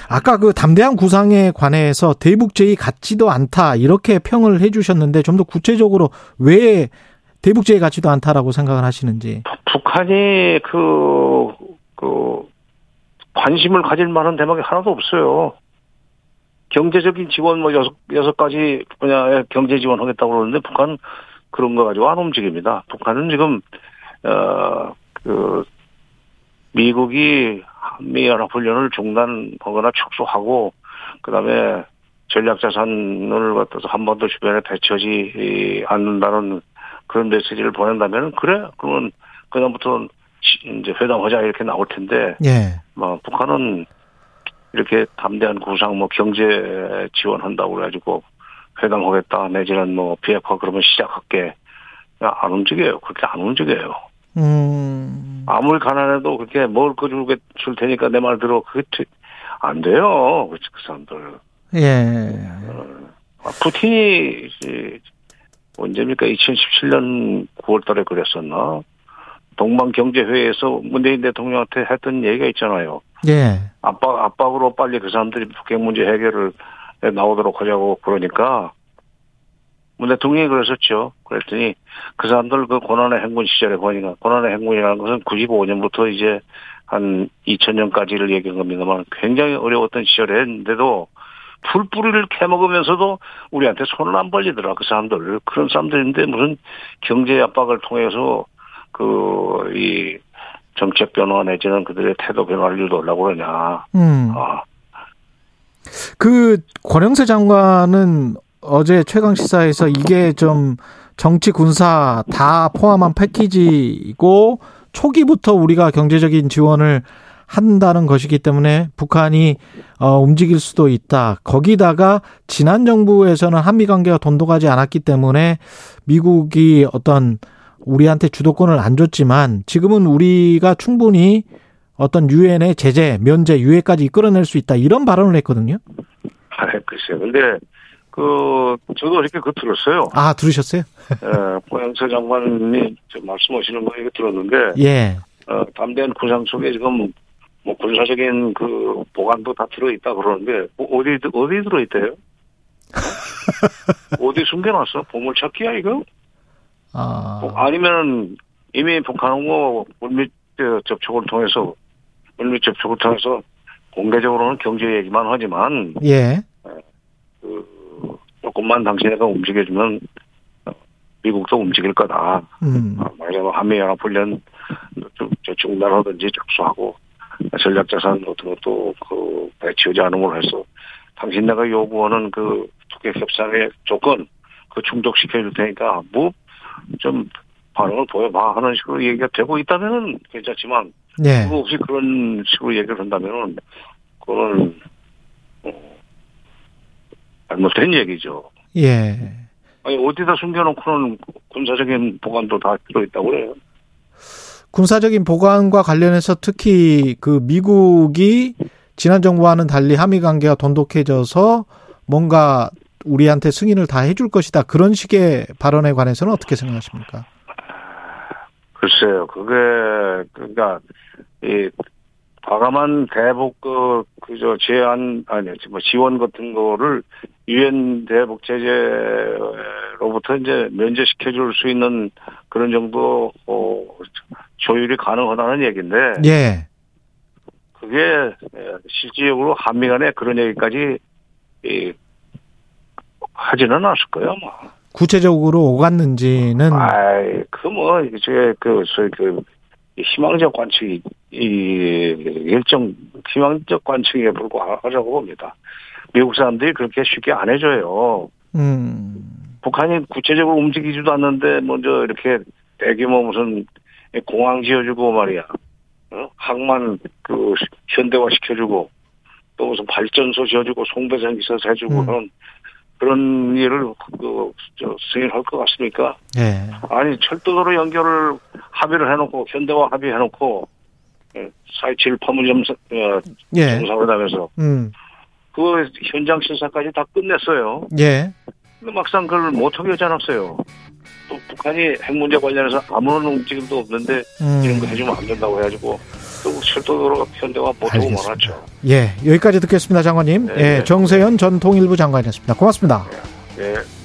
아까 그 담대한 구상에 관해서 대북제의 같지도 않다 이렇게 평을 해주셨는데 좀 더 구체적으로 왜 대북제의 같지도 않다라고 생각을 하시는지. 북한이 그, 그, 관심을 가질 만한 대목이 하나도 없어요. 경제적인 지원 뭐 여섯, 여섯 가지 분야에 경제 지원 하겠다고 그러는데 북한 그런 거 가지고 안 움직입니다. 북한은 지금, 어, 그, 미국이 한미 연합훈련을 중단하거나 축소하고 그다음에 전략자산을 갖다서 한번도 주변에 배치하지 않는다는 그런 메시지를 보낸다면 그래 그러면 그다음부터 이제 회담하자 이렇게 나올 텐데 예. 뭐 북한은 이렇게 담대한 구상 뭐 경제 지원한다고 그래가지고 회담하겠다 내지는 뭐 비핵화 그러면 시작할게 안 움직여요. 그렇게 안 움직여요. 음. 아무리 가난해도 그렇게 먹을 거 줄게 줄 테니까 내 말 들어 그게 안 돼요. 그 사람들. 예. 어, 푸틴이 언제입니까? 2017년 9월달에 그랬었나? 동방 경제회의에서 문재인 대통령한테 했던 얘기가 있잖아요. 예. 압박 압박으로 빨리 그 사람들이 북핵 문제 해결을 나오도록 하자고 그러니까 문 대통령이 그랬었죠. 그랬더니 그 사람들 그 고난의 행군 시절에 보니까 고난의 행군이라는 것은 95년부터 이제 한 2000년까지를 얘기한 겁니다만 굉장히 어려웠던 시절에 했는데도 풀뿌리를 캐먹으면서도 우리한테 손을 안 벌리더라 그 사람들 그런 사람들인데 무슨 경제 압박을 통해서 그 이 정책 변화 내지는 그들의 태도 변화를 유도하려고 그러냐. 음. 아. 그 권영세 장관은 어제 최강 시사에서 이게 좀 정치 군사 다 포함한 패키지고 초기부터 우리가 경제적인 지원을 한다는 것이기 때문에 북한이 어, 움직일 수도 있다. 거기다가 지난 정부에서는 한미 관계가 돈독하지 않았기 때문에 미국이 어떤 우리한테 주도권을 안 줬지만 지금은 우리가 충분히 어떤 유엔의 제재, 면제, 유예까지 이끌어낼 수 있다. 이런 발언을 했거든요. 아, 글쎄요. 근데 그 저도 이렇게 그 들었어요. 아 들으셨어요? 예, 고양서 장관님이 말씀하시는 거 이거 들었는데, 예, 어, 담대한 구상 속에 지금 뭐 군사적인 그 보관도 다 들어 있다 그러는데 뭐 어디 어디 들어 있대요? 어디 숨겨놨어? 보물찾기야 이거? 아뭐 아니면 이미 북한하고 물밑 접촉을 통해서 물밑 접촉을 통해서 공개적으로는 경제 얘기만 하지만 예. 그 조금만 당신네가 움직여주면 미국도 움직일 거다. 음. 말하자면 한미 연합 훈련 중단하든지 접수하고 전략자산 같은 것도 그 배치하지 않음으로 해서 당신네가 요구하는 그 투객 협상의 조건 그 충족시켜 줄 테니까 뭐좀 반응을 보여봐 하는 식으로 얘기가 되고 있다면은 괜찮지만 네. 그거 없이 그런 식으로 얘기를 한다면은 그거는 잘못된 얘기죠. 예. 아니 어디다 숨겨놓고는 군사적인 보관도 다 들어있다고 그래요. 군사적인 보관과 관련해서 특히 그 미국이 지난 정부와는 달리 한미 관계가 돈독해져서 뭔가 우리한테 승인을 다 해줄 것이다 그런 식의 발언에 관해서는 어떻게 생각하십니까? 글쎄요, 그게 그러니까 이 과감한 대북 그 그저 제한 아니 뭐 지원 같은 거를 유엔 대북 제재로부터 이제 면제시켜 줄 수 있는 그런 정도 어 조율이 가능하다는 얘기인데 예. 그게 실질적으로 한미 간에 그런 얘기까지 이 하지는 않을 거예요, 아마. 구체적으로 오갔는지는 아이 그뭐 이게 그 소위 그 희망적 관측이 이 일정 희망적 관측에 불과하다고 봅니다. 미국 사람들이 그렇게 쉽게 안 해줘요. 음. 북한이 구체적으로 움직이지도 않는데 먼저 이렇게 대규모 무슨 공항 지어주고 말이야. 어? 항만 그 현대화 시켜주고 또 무슨 발전소 지어주고 송배전 기사 해주고 음. 그런 그런 일을 그 저 승인할 것 같습니까? 예. 아니 철도로 연결을 합의를 해놓고 현대화 합의해놓고 4.27 파문점 어, 예. 정상회담에서 음. 그 현장 실사까지 다 끝냈어요. 예. 근데 막상 그걸 못하게 하지 않았어요. 또 북한이 핵 문제 관련해서 아무런 움직임도 없는데 음. 이런 거 해주면 안 된다고 해가지고 또 철도도로가 현대화 못하고 말았죠. 예, 여기까지 듣겠습니다, 장관님. 네. 예, 정세현 전 통일부 장관이었습니다. 고맙습니다. 예. 예.